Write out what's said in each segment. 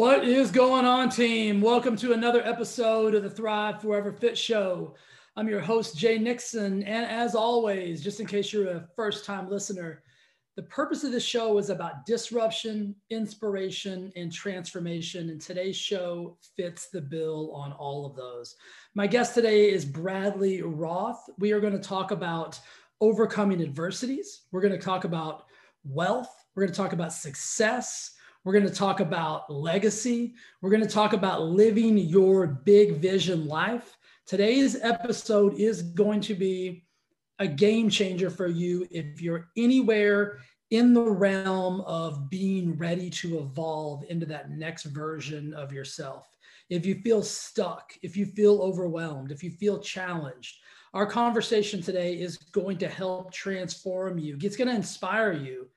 What is going on, team? Welcome to another episode of the Thrive Forever Fit Show. I'm your host, Jay Nixon. And as always, just in case you're a first time listener, the purpose of this show is about disruption, inspiration, and transformation. And today's show fits the bill on all of those. My guest today is Bradley Roth. We are going to talk about overcoming adversities. We're going to talk about wealth. We're going to talk about success. We're going to talk about legacy. We're going to talk about living your big vision life. Today's episode is going to be a game changer for you if you're anywhere in the realm of being ready to evolve into that next version of yourself. If you feel stuck, if you feel overwhelmed, if you feel challenged, our conversation today is going to help transform you. It's going to inspire you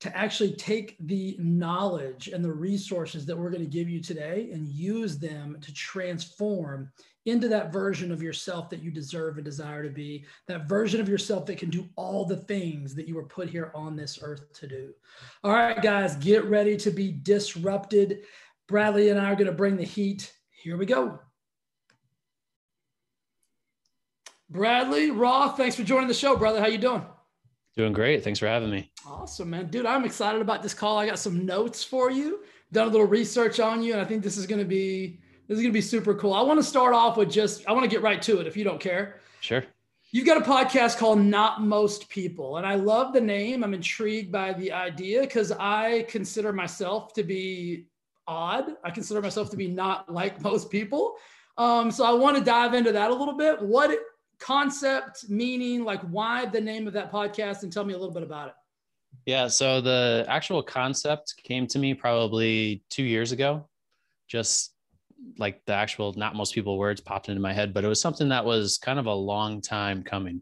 to actually take the knowledge and the resources that we're going to give you today and use them to transform into that version of yourself that you deserve and desire to be, that version of yourself that can do all the things that you were put here on this earth to do. All right, guys, get ready to be disrupted. Bradley and I are going to bring the heat. Here we go. Bradley Roth, thanks for joining the show, brother. How you doing? Doing great. Thanks for having me. Awesome, man. Dude, I'm excited about this call. I got some notes for you, done a little research on you, and I think this is going to be this is going to be super cool. I want to start off with just I want to get right to it if you don't care. Sure. You've got a podcast called Not Most People, and I love the name. I'm intrigued by the idea because I consider myself to be odd. I consider myself to be not like most people. Um, so I want to dive into that a little bit. What concept, meaning, like why the name of that podcast, and tell me a little bit about it. Yeah. So the actual concept came to me probably two years ago. Just like the actual, not most people words popped into my head, but it was something that was kind of a long time coming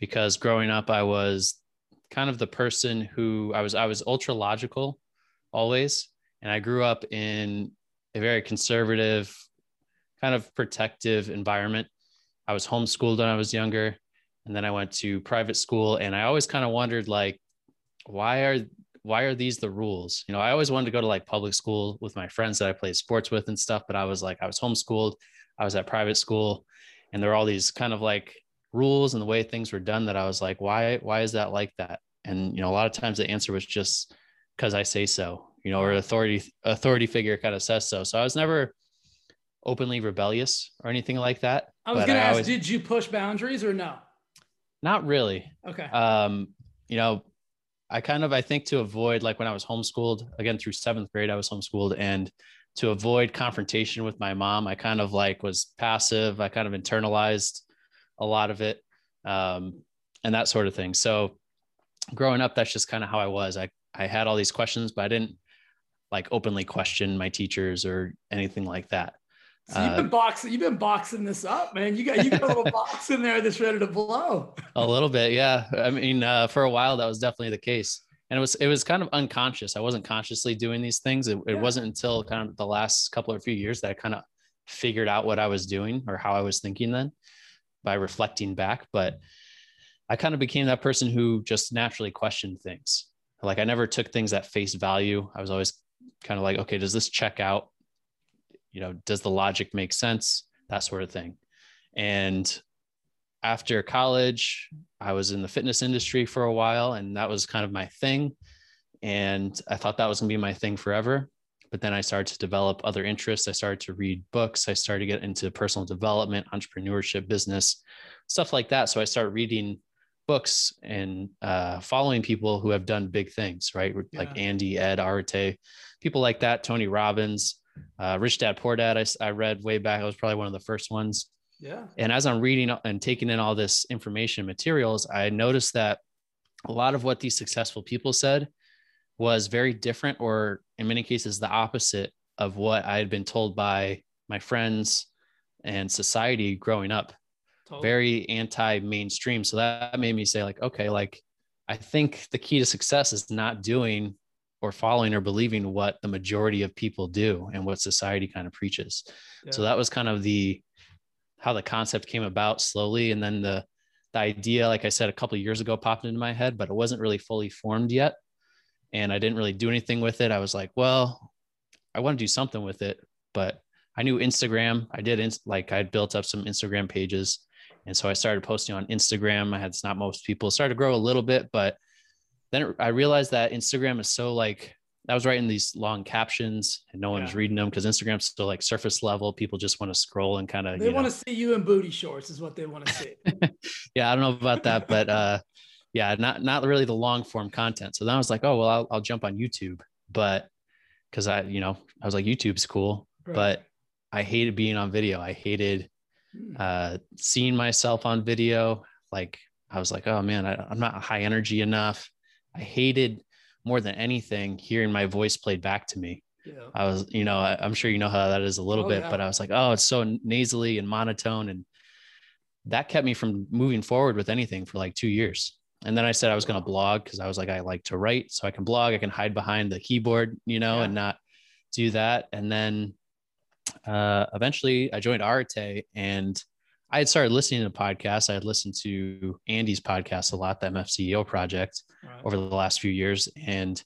because growing up, I was kind of the person who I was, I was ultra logical always. And I grew up in a very conservative, kind of protective environment I was homeschooled when I was younger, and then I went to private school, and I always kind of wondered like, why are why are these the rules? You know, I always wanted to go to like public school with my friends that I played sports with and stuff, but I was like, I was homeschooled, I was at private school, and there were all these kind of like rules and the way things were done that I was like, why why is that like that? And you know, a lot of times the answer was just because I say so, you know, or authority authority figure kind of says so. So I was never openly rebellious or anything like that. I was going to ask, always, did you push boundaries or no? Not really. Okay. Um, you know, I kind of, I think to avoid, like when I was homeschooled, again, through seventh grade, I was homeschooled and to avoid confrontation with my mom, I kind of like was passive. I kind of internalized a lot of it um, and that sort of thing. So growing up, that's just kind of how I was. I, I had all these questions, but I didn't like openly question my teachers or anything like that. So you've been uh, boxing. You've been boxing this up, man. You got you got a little box in there that's ready to blow. a little bit, yeah. I mean, uh, for a while that was definitely the case, and it was it was kind of unconscious. I wasn't consciously doing these things. It, it wasn't until kind of the last couple or few years that I kind of figured out what I was doing or how I was thinking then by reflecting back. But I kind of became that person who just naturally questioned things. Like I never took things at face value. I was always kind of like, okay, does this check out? You know does the logic make sense? That sort of thing. And after college i was in the fitness industry for a while and that was kind of my thing. And i thought that was going to be my thing forever. But then i started to develop other interests. I started to read books. I started to get into personal development entrepreneurship business stuff like that. So i started reading books and uh, following people who have done big things right? Yeah. like andy ed Arete people like that tony robbins uh, Rich Dad Poor Dad, I, I read way back. I was probably one of the first ones. Yeah. And as I'm reading and taking in all this information materials, I noticed that a lot of what these successful people said was very different, or in many cases, the opposite of what I had been told by my friends and society growing up. Totally. Very anti mainstream. So that made me say, like, okay, like, I think the key to success is not doing or following or believing what the majority of people do and what society kind of preaches. Yeah. So that was kind of the how the concept came about slowly and then the the idea like I said a couple years ago popped into my head but it wasn't really fully formed yet and I didn't really do anything with it. I was like, well, I want to do something with it, but I knew Instagram. I did ins- like I'd built up some Instagram pages. And so I started posting on Instagram. I had it's not most people started to grow a little bit, but then I realized that Instagram is so like I was writing these long captions and no one's reading them because Instagram's still like surface level. People just want to scroll and kind of they want to see you in booty shorts is what they want to see. yeah, I don't know about that, but uh yeah, not not really the long form content. So then I was like, oh well, I'll, I'll jump on YouTube, but because I you know I was like YouTube's cool, right. but I hated being on video. I hated hmm. uh, seeing myself on video. Like I was like, oh man, I, I'm not high energy enough. I hated more than anything hearing my voice played back to me. Yeah. I was, you know, I, am sure you know how that is a little oh, bit, yeah. but I was like, oh, it's so nasally and monotone. And that kept me from moving forward with anything for like two years. And then I said I was going to blog because I was like, I like to write. So I can blog, I can hide behind the keyboard, you know, yeah. and not do that. And then uh, eventually I joined Arete and I had started listening to podcasts. I had listened to Andy's podcast a lot, the MFCEO project right. over the last few years. And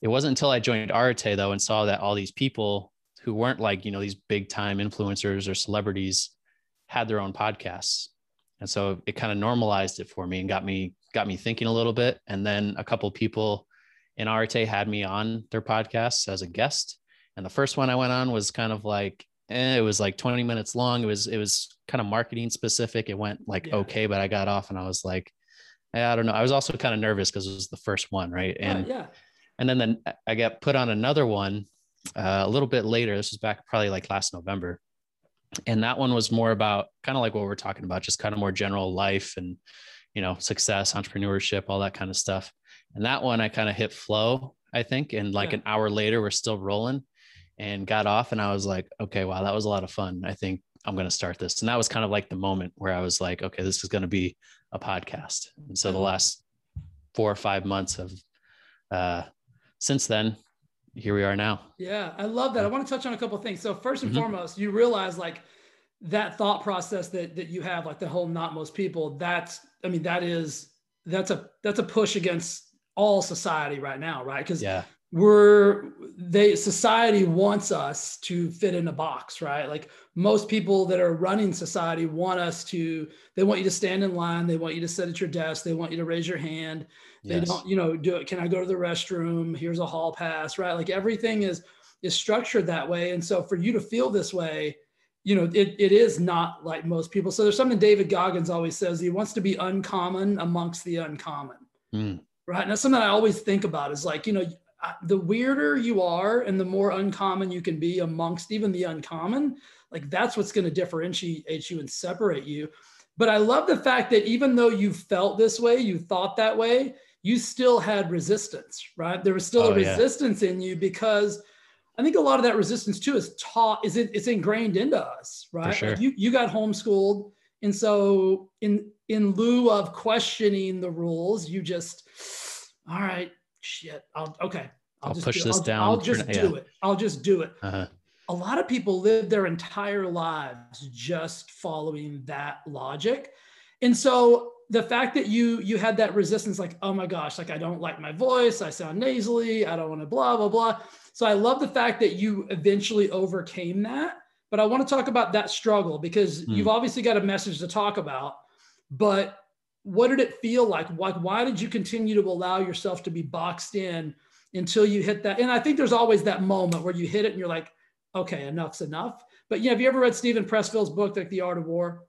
it wasn't until I joined Arete though and saw that all these people who weren't like, you know, these big time influencers or celebrities had their own podcasts. And so it kind of normalized it for me and got me got me thinking a little bit. And then a couple people in Arete had me on their podcasts as a guest. And the first one I went on was kind of like, eh, it was like 20 minutes long. It was, it was kind of marketing specific. It went like, yeah. okay, but I got off and I was like, I don't know. I was also kind of nervous because it was the first one. Right. And, yeah, yeah. and then, then I got put on another one uh, a little bit later. This was back probably like last November. And that one was more about kind of like what we're talking about, just kind of more general life and, you know, success, entrepreneurship, all that kind of stuff. And that one I kind of hit flow, I think. And like yeah. an hour later, we're still rolling and got off. And I was like, okay, wow, that was a lot of fun. I think I'm going to start this. And that was kind of like the moment where I was like, okay, this is going to be a podcast. And so the last four or five months of, uh, since then, here we are now. Yeah, I love that. I want to touch on a couple things. So first and mm-hmm. foremost, you realize like that thought process that that you have, like the whole not most people. That's, I mean, that is that's a that's a push against all society right now, right? Because yeah we're they society wants us to fit in a box right like most people that are running society want us to they want you to stand in line they want you to sit at your desk they want you to raise your hand. They yes. don't you know do it can i go to the restroom? Here's a hall pass right? Like everything is is structured that way. And so for you to feel this way you know it, it is not like most people. So there's something david goggins always says he wants to be uncommon amongst the uncommon. Mm. right? And that's something i always think about is like you know the weirder you are and the more uncommon you can be amongst even the uncommon, like that's what's going to differentiate you and separate you. But I love the fact that even though you felt this way, you thought that way, you still had resistance, right? There was still oh, a resistance yeah. in you because I think a lot of that resistance too is taught, is it, it's ingrained into us, right? Sure. Like you, you got homeschooled. And so in, in lieu of questioning the rules, you just, all right, shit. I'll okay. I'll, I'll just push do, this I'll, down. I'll just do yeah. it. I'll just do it. Uh-huh. A lot of people live their entire lives just following that logic. And so the fact that you you had that resistance, like, oh my gosh, like I don't like my voice, I sound nasally, I don't want to blah, blah, blah. So I love the fact that you eventually overcame that. But I want to talk about that struggle because mm. you've obviously got a message to talk about. But what did it feel like? Like, why did you continue to allow yourself to be boxed in until you hit that? And I think there's always that moment where you hit it and you're like, okay, enough's enough. But yeah, have you ever read Steven Pressfield's book, like The Art of War?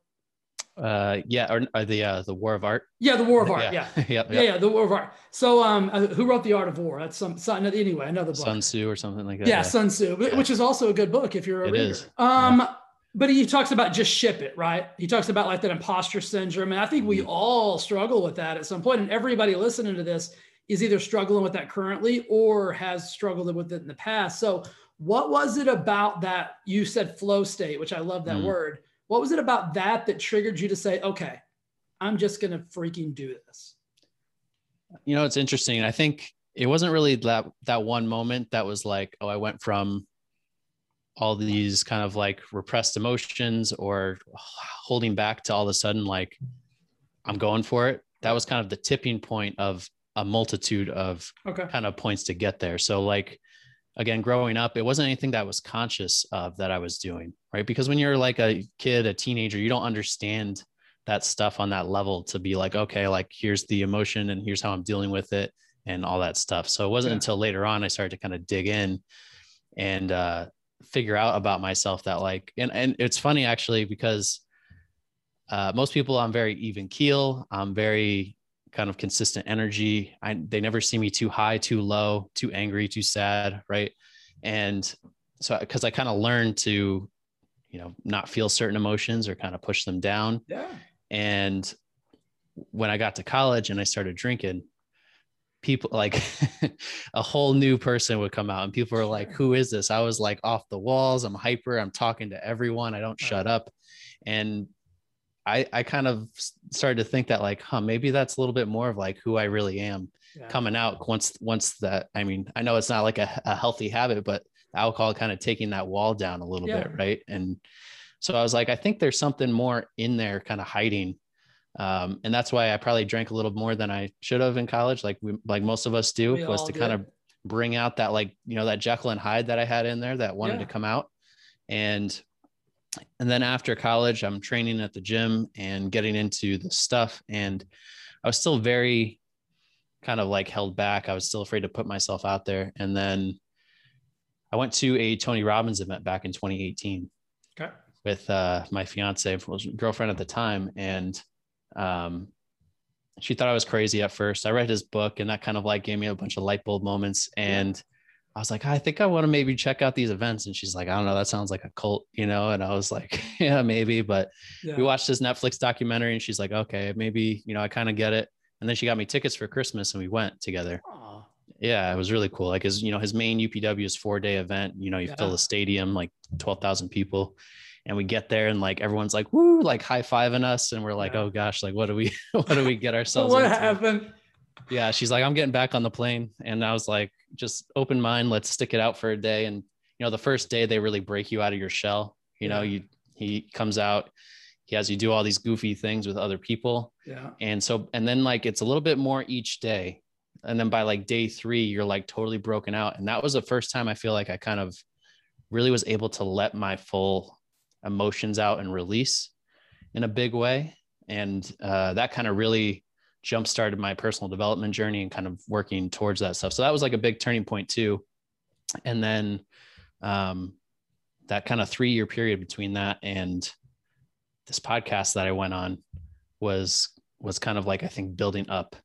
Uh, yeah, or, or the uh, the War of Art. Yeah, the War of Art. Yeah, yeah, yeah, yeah, yeah, the War of Art. So, um, uh, who wrote The Art of War? That's some, some anyway, another book. Sun Tzu or something like that. Yeah, yeah. Sun Tzu, yeah. which is also a good book if you're a it reader. Is. Um, yeah but he talks about just ship it, right? He talks about like that imposter syndrome. And I think we mm-hmm. all struggle with that at some point. And everybody listening to this is either struggling with that currently or has struggled with it in the past. So, what was it about that? You said flow state, which I love that mm. word. What was it about that that triggered you to say, okay, I'm just going to freaking do this? You know, it's interesting. I think it wasn't really that that one moment that was like, oh, I went from all these kind of like repressed emotions or holding back to all of a sudden like i'm going for it that was kind of the tipping point of a multitude of okay. kind of points to get there so like again, growing up, it wasn't anything that I was conscious of that I was doing, right? Because when you're like a kid, a teenager, you don't understand that stuff on that level to be like, okay, like here's the emotion and here's how I'm dealing with it and all that stuff. So it wasn't yeah. until later on I started to kind of dig in and uh, figure out about myself that like, and, and it's funny actually because uh, most people I'm very even keel. I'm very kind of consistent energy. I, they never see me too high, too low, too angry, too sad. Right. And so, cause I kind of learned to, you know, not feel certain emotions or kind of push them down. Yeah. And when I got to college and I started drinking, people like a whole new person would come out and people were like, who is this? I was like off the walls. I'm hyper. I'm talking to everyone. I don't shut up. And I, I kind of started to think that like, huh, maybe that's a little bit more of like who I really am yeah. coming out once, once that, I mean, I know it's not like a, a healthy habit, but alcohol kind of taking that wall down a little yeah. bit. Right. And so I was like, I think there's something more in there kind of hiding. Um, and that's why I probably drank a little more than I should have in college. Like we, like most of us do we was to did. kind of bring out that, like, you know, that Jekyll and Hyde that I had in there that wanted yeah. to come out. And and then after college, I'm training at the gym and getting into the stuff. And I was still very kind of like held back. I was still afraid to put myself out there. And then I went to a Tony Robbins event back in 2018 okay. with uh, my fiance, girlfriend at the time. And um, she thought I was crazy at first. I read his book and that kind of like gave me a bunch of light bulb moments. And I was like, I think I want to maybe check out these events. And she's like, I don't know, that sounds like a cult, you know? And I was like, yeah, maybe. But yeah. we watched this Netflix documentary and she's like, okay, maybe, you know, I kind of get it. And then she got me tickets for Christmas and we went together. Aww. Yeah, it was really cool. Like his, you know, his main UPW is four day event. You know, you yeah. fill the stadium, like 12,000 people. And we get there and like everyone's like, woo, like high fiving us. And we're like, yeah. oh gosh, like what do we, what do we get ourselves What into? happened? Yeah. She's like, I'm getting back on the plane. And I was like, just open mind. Let's stick it out for a day. And you know, the first day they really break you out of your shell. You know, you he comes out, he has you do all these goofy things with other people. Yeah. And so, and then like it's a little bit more each day. And then by like day three, you're like totally broken out. And that was the first time I feel like I kind of really was able to let my full emotions out and release in a big way. And uh, that kind of really jump started my personal development journey and kind of working towards that stuff. So that was like a big turning point too. And then um, that kind of three year period between that and this podcast that I went on was was kind of like I think building up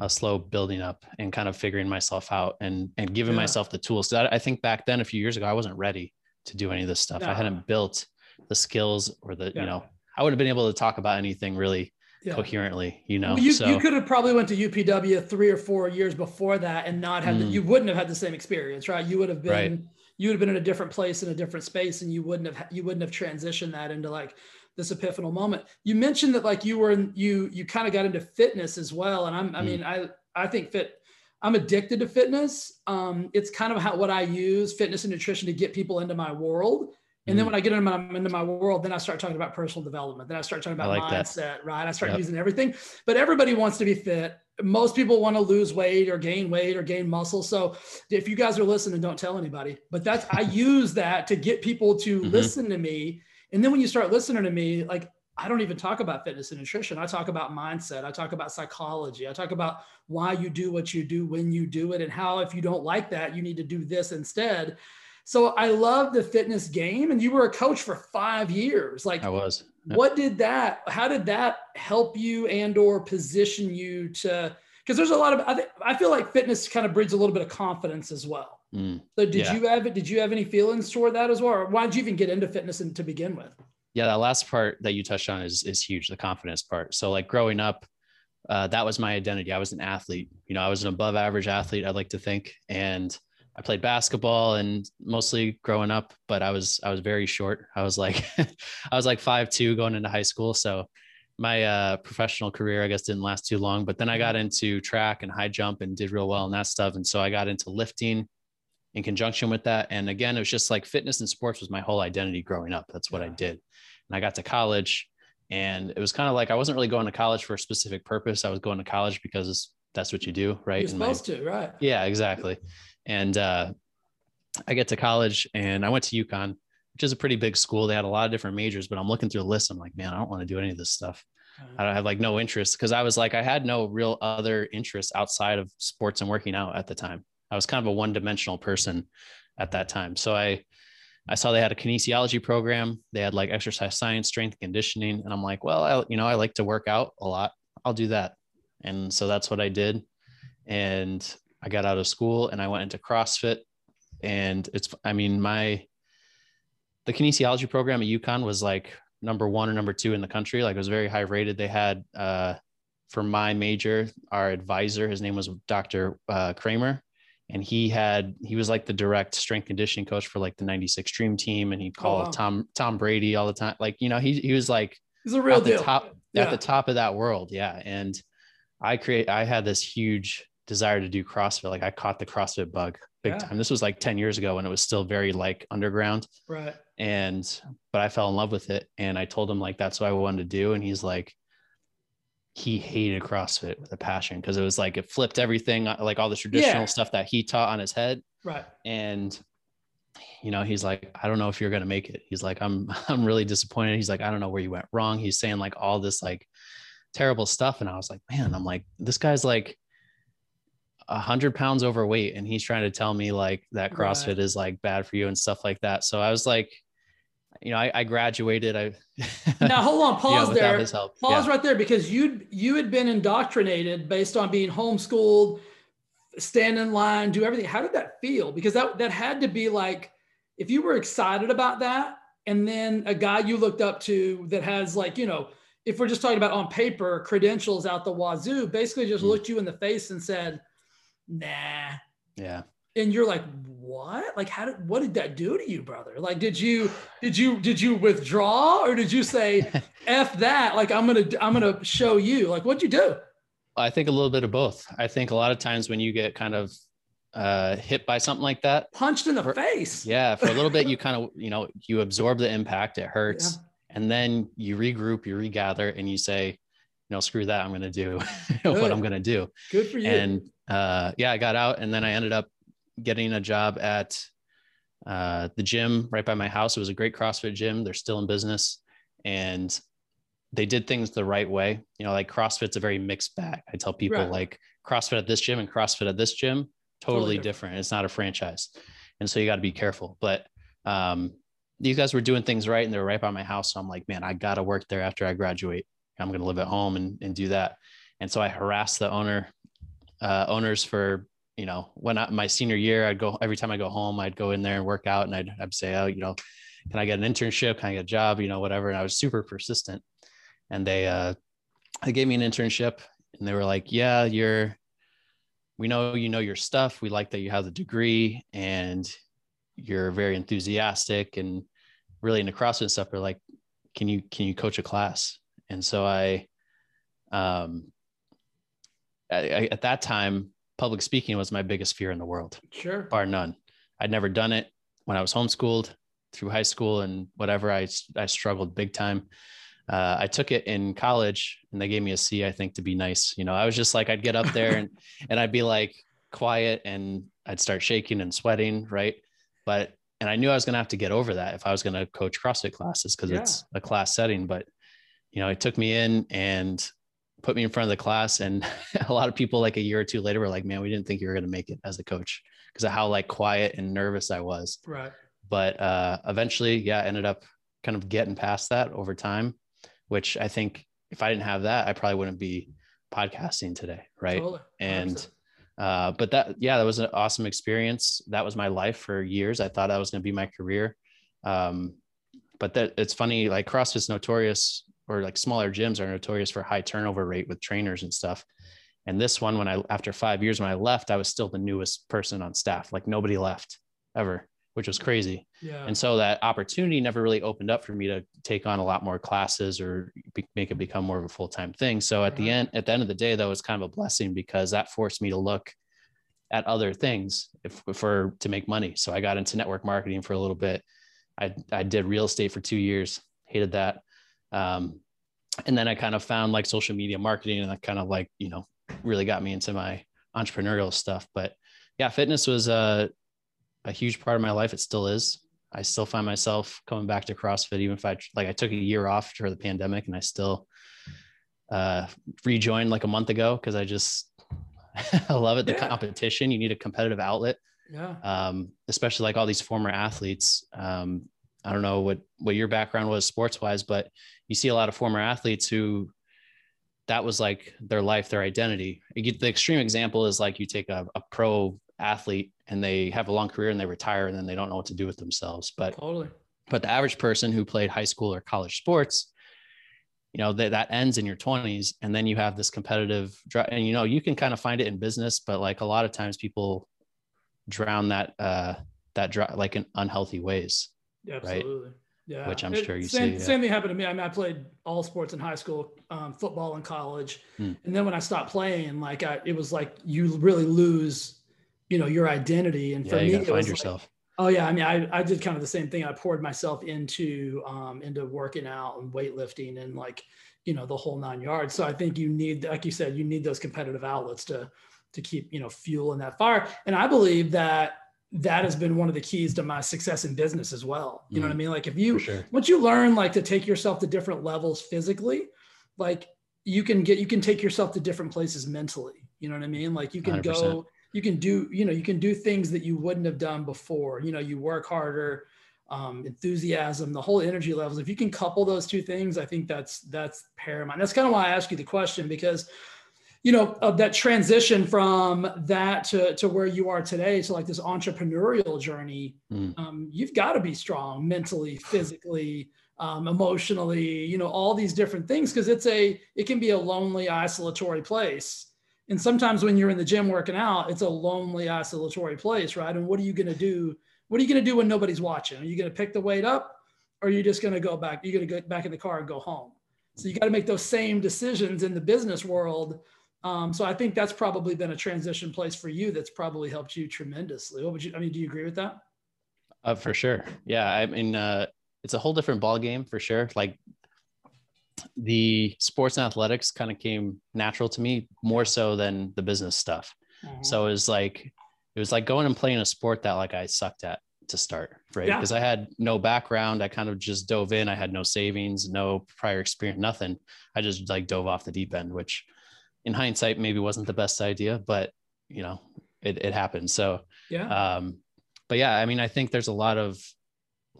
a slow building up and kind of figuring myself out and and giving yeah. myself the tools. So I, I, think back then a few years ago I wasn't ready to do any of this stuff. No. I hadn't built the skills or the yeah. you know I wouldn't have been able to talk about anything really yeah. coherently, you know. Well, you, so, you could have probably went to UPW three or four years before that and not had mm. the, you wouldn't have had the same experience, right? You would have been right. you would have been in a different place in a different space and you wouldn't have you wouldn't have transitioned that into like this epiphanal moment. You mentioned that like you were in you you kind of got into fitness as well and I'm I mm. mean I I think fit I'm addicted to fitness. Um, it's kind of how what I use fitness and nutrition to get people into my world. And then mm. when I get into my, into my world, then I start talking about personal development. Then I start talking about like mindset, that. right? I start yep. using everything. But everybody wants to be fit. Most people want to lose weight or gain weight or gain muscle. So if you guys are listening, don't tell anybody. But that's I use that to get people to mm-hmm. listen to me. And then when you start listening to me, like I don't even talk about fitness and nutrition. I talk about mindset. I talk about psychology. I talk about why you do what you do when you do it and how if you don't like that, you need to do this instead. So I love the fitness game, and you were a coach for five years. Like I was. Yep. What did that? How did that help you and/or position you to? Because there's a lot of I, think, I feel like fitness kind of breeds a little bit of confidence as well. Mm, so did yeah. you have it? Did you have any feelings toward that as well? Or why did you even get into fitness and to begin with? Yeah, that last part that you touched on is is huge. The confidence part. So like growing up, uh, that was my identity. I was an athlete. You know, I was an above average athlete. I'd like to think, and I played basketball and mostly growing up, but I was I was very short. I was like I was like five two going into high school. So my uh, professional career, I guess, didn't last too long. But then I got into track and high jump and did real well in that stuff. And so I got into lifting in conjunction with that. And again, it was just like fitness and sports was my whole identity growing up. That's what yeah. I did. And I got to college and it was kind of like I wasn't really going to college for a specific purpose. I was going to college because that's what you do, right? You're supposed my, to, right? Yeah, exactly and uh, I get to college and I went to UConn, which is a pretty big school. They had a lot of different majors, but I'm looking through the list. I'm like, man, I don't want to do any of this stuff. Uh-huh. I don't have like no interest because I was like, I had no real other interests outside of sports and working out at the time. I was kind of a one dimensional person at that time. So I, I saw they had a kinesiology program. They had like exercise science, strength conditioning. And I'm like, well, I, you know, I like to work out a lot. I'll do that. And so that's what I did. And I got out of school and I went into CrossFit. And it's, I mean, my, the kinesiology program at UConn was like number one or number two in the country. Like it was very high rated. They had, uh, for my major, our advisor, his name was Dr. Uh, Kraemer and he had he was like the direct strength conditioning coach for like the 96 dream team and he'd call oh, wow. tom tom brady all the time like you know he, he was like he's a real at deal the top yeah. at the top of that world yeah and i create i had this huge desire to do crossfit like i caught the crossfit bug big yeah. time this was like 10 years ago when it was still very like underground right and but i fell in love with it and i told him like that's what i wanted to do and he's like he hated CrossFit with a passion because it was like it flipped everything, uh, like all the traditional yeah. stuff that he taught on his head. Right. And you know, he's like, I don't know if you're gonna make it. He's like, I'm I'm really disappointed. He's like, I don't know where you went wrong. He's saying like all this like terrible stuff. And I was like, man, I'm like, this guy's like a hundred pounds overweight and he's trying to tell me like that CrossFit right. is like bad for you and stuff like that. So I was like, you know, I, I graduated. I now hold on, pause you know, there. Pause yeah. right there because you you had been indoctrinated based on being homeschooled, stand in line, do everything. How did that feel? Because that that had to be like if you were excited about that, and then a guy you looked up to that has like you know, if we're just talking about on paper credentials out the wazoo, basically just mm. looked you in the face and said, "Nah." Yeah. And you're like what? Like how did what did that do to you brother? Like did you did you did you withdraw or did you say f that? Like i'm gonna i'm gonna show you. Like what'd you do? I think a little bit of both. I think a lot of times when you get kind of uh hit by something like that punched in the for, face. Yeah for a little bit you kind of you know you absorb the impact it hurts yeah. and then you regroup you regather and you say you know screw that i'm gonna do what i'm gonna do good for you and uh yeah i got out and then i ended up getting a job at uh, the gym right by my house. It was a great CrossFit gym. They're still in business and they did things the right way. You know, like CrossFit's a very mixed bag. I tell people right. like CrossFit at this gym and CrossFit at this gym, totally, totally different. different. It's not a franchise. And so you got to be careful. But um, these guys were doing things right and they're right by my house. So I'm like, man, I got to work there after I graduate. I'm going to live at home and, and do that. And so I harassed the owner, uh, owners for you know, when I, my senior year, I'd go every time I go home, I'd go in there and work out and I'd, I'd say, oh, you know, can I get an internship? Can I get a job? You know, whatever. And I was super persistent. And they, uh, they gave me an internship and they were like, yeah, you're, we know you know your stuff. We like that you have the degree and you're very enthusiastic and really into CrossFit stuff. They're like, can you, can you coach a class? And so I, um, I, I, at that time, public speaking was my biggest fear in the world. Sure. Bar none. I'd never done it when I was homeschooled through high school and whatever. I, I struggled big time. Uh, I took it in college and they gave me a C, I think, to be nice. You know, I was just like, I'd get up there and, and I'd be like quiet and I'd start shaking and sweating. Right. But, and I knew I was going to have to get over that if I was going to coach CrossFit classes because yeah. it's a class setting. But, you know, it took me in and put me in front of the class. And a lot of people like a year or two later were like man we didn't think you were going to make it as a coach because of how like quiet and nervous i was. Right. But uh eventually yeah I ended up kind of getting past that over time which i think if i didn't have that i probably wouldn't be podcasting today right? Totally. and uh but that yeah that was an awesome experience. That was my life for years. I thought that was going to be my career. Um but that it's funny like crossfit's notorious or like smaller gyms are notorious for high turnover rate with trainers and stuff. And this one, when I after five years when I left, I was still the newest person on staff. Like nobody left ever, which was crazy. Yeah. And so that opportunity never really opened up for me to take on a lot more classes or be, make it become more of a full time thing. So at the uh-huh. end, at the end of the day, though, it was kind of a blessing because that forced me to look at other things if, for to make money. So I got into network marketing for a little bit. I I did real estate for two years, hated that. Um, and then I kind of found like social media marketing and that kind of like, you know, really got me into my entrepreneurial stuff. But yeah, fitness was, uh, a huge part of my life. It still is. I still find myself coming back to CrossFit, even if I like I took a year off for the pandemic and I still uh, rejoined like a month ago because I just I love it. The yeah. competition, you need a competitive outlet. Yeah. Um, especially like all these former athletes. Um, I don't know what what your background was sports wise, but you see a lot of former athletes who that was like their life, their identity. The extreme example is like you take a, a pro athlete and they have a long career and they retire and then they don't know what to do with themselves. But totally. But the average person who played high school or college sports, you know, that, that ends in your 20s. And then you have this competitive drive and you know, you can kind of find it in business, but like a lot of times people drown that uh that dry, like in unhealthy ways. Absolutely. Right? Yeah. Which I'm it, sure you same, see. Yeah. Same thing happened to me. I mean, I played all sports in high school, um, football in college. Hmm. And then when I stopped playing, like I, it was like you really lose you know your identity and for yeah, me find yourself like, oh yeah i mean I, I did kind of the same thing i poured myself into um into working out and weightlifting and like you know the whole nine yards so i think you need like you said you need those competitive outlets to to keep you know fuel in that fire and i believe that that has been one of the keys to my success in business as well. You mm, know what i mm. mean? Like if you sure. once you learn like to take yourself to different levels physically like you can get you can take yourself to different places mentally. You know what i mean? Like you can 100%. go you can do you know you can do things that you wouldn't have done before. You know you work harder um, enthusiasm the whole energy levels. If you can couple those two things i think that's that's paramount. That's kind of why i ask you the question because you know of that transition from that to, to where you are today to like this entrepreneurial journey mm. um, you've got to be strong mentally physically um, emotionally you know all these different things because it's a it can be a lonely isolatory place and sometimes when you're in the gym working out, it's a lonely, isolatory place, right? And what are you going to do? What are you going to do when nobody's watching? Are you going to pick the weight up or are you just going to go back? You're going to go back in the car and go home. So you got to make those same decisions in the business world. Um, so I think that's probably been a transition place for you that's probably helped you tremendously. What would you, I mean, do you agree with that? Uh, for sure. Yeah. I mean, uh, it's a whole different ball game for sure. Like the sports and athletics kind of came natural to me more so than the business stuff. Mm-hmm. So it was like it was like going and playing a sport that like I sucked at to start, right? Because yeah. I had no background. I kind of just dove in. I had no savings, no prior experience, nothing. I just like dove off the deep end, which in hindsight maybe wasn't the best idea, but you know, it, it happened. So yeah. Um, but yeah, I mean, I think there's a lot of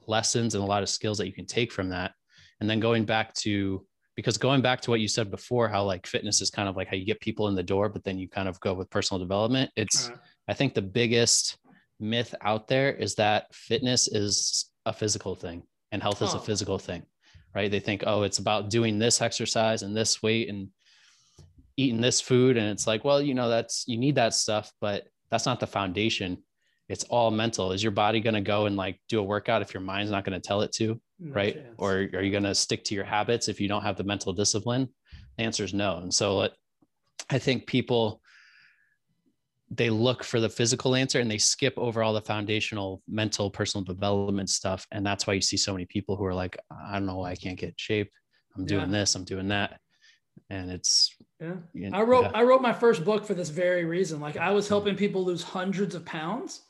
lessons and a lot of skills that you can take from that. And then going back to because going back to what you said before how like fitness is kind of like how you get people in the door but then you kind of go with personal development it's uh-huh. i think the biggest myth out there is that fitness is a physical thing and health is a physical thing right they think oh it's about doing this exercise and this weight and eating this food and it's like well you know that's you need that stuff but that's not the foundation. It's all mental. Is your body going to go and like do a workout if your mind's not going to tell it to no right? chance. or are you going to stick to your habits if you don't have the mental discipline? The answer is no. And so i think people they look for the physical answer and they skip over all the foundational mental personal development stuff and that's why you see so many people who are like i don't know why i can't get shape. I'm doing yeah. this i'm doing that. And it's yeah you know, i wrote yeah. i wrote my first book for this very reason like i was helping people lose hundreds of pounds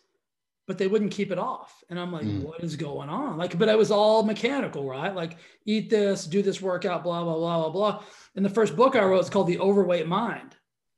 but they wouldn't keep it off. And I'm like, mm. what is going on? Like, but it was all mechanical, right? Like, eat this, do this workout, blah, blah, blah, blah, blah. And the first book I wrote is called The Overweight Mind.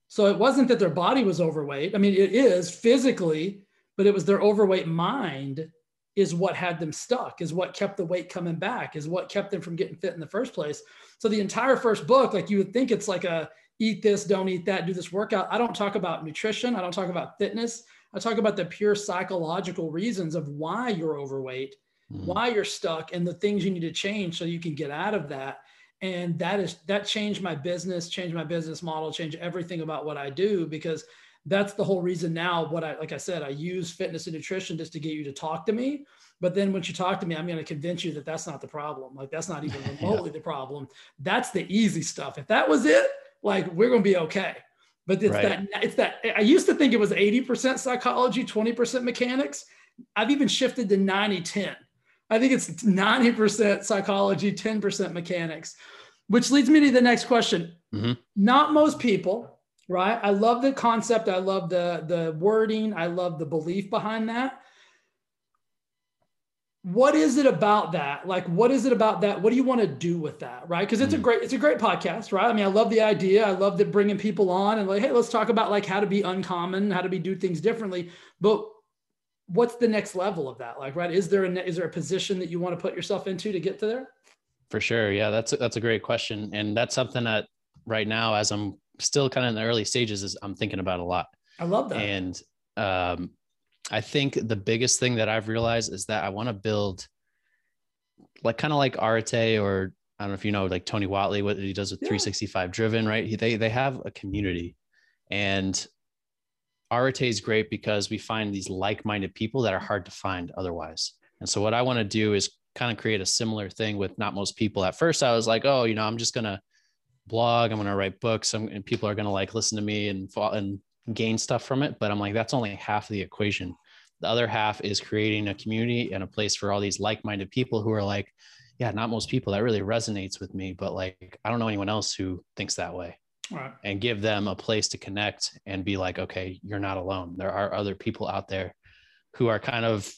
So it wasn't that their body was overweight. I mean, it is physically, but it was their overweight mind is what had them stuck, is what kept the weight coming back, is what kept them from getting fit in the first place. So the entire first book, like you would think it's like a eat this, don't eat that, do this workout. I don't talk about nutrition. I don't talk about fitness. I talk about the pure psychological reasons of why you're overweight, mm-hmm. why you're stuck, and the things you need to change so you can get out of that. And that is that changed my business, changed my business model, changed everything about what I do because that's the whole reason now. What I like I said, I use fitness and nutrition just to get you to talk to me. But then once you talk to me, I'm going to convince you that that's not the problem. Like that's not even remotely yeah. the problem. That's the easy stuff. If that was it, like we're going to be okay. But it's right. that it's that I used to think it was 80% psychology, 20% mechanics. I've even shifted to 90 10. I think it's 90% psychology, 10% mechanics, which leads me to the next question. Mm-hmm. Not most people, right? I love the concept. I love the, the wording. I love the belief behind that. What is it about that? Like what is it about that? What do you want to do with that right? Because it's mm. a great it's a great podcast right? I mean i love the idea. I love that bringing people on and like hey let's talk about like how to be uncommon how to be do things differently. But what's the next level of that? Like right is there a is there a position that you want to put yourself into to get to there? For sure. Yeah that's a, that's a great question. And that's something that right now as i'm still kind of in the early stages is i'm thinking about a lot. I love that. And um I think the biggest thing that I've realized is that I want to build like kind of like Arete or I don't know if you know like Tony Whatley, what he does with yeah. 365 driven, right? He, they, they have a community and Arete is great because we find these like-minded people that are hard to find otherwise. And so what I want to do is kind of create a similar thing with not most people. At first I was like, oh, you know, I'm just going to blog, I'm going to write books I'm, and people are going to like listen to me and fall and gain stuff from it. But I'm like, that's only half of the equation. The other half is creating a community and a place for all these like-minded people who are like, yeah, not most people. That really resonates with me, but like, I don't know anyone else who thinks that way. Right. And give them a place to connect and be like, okay, you're not alone. There are other people out there who are kind of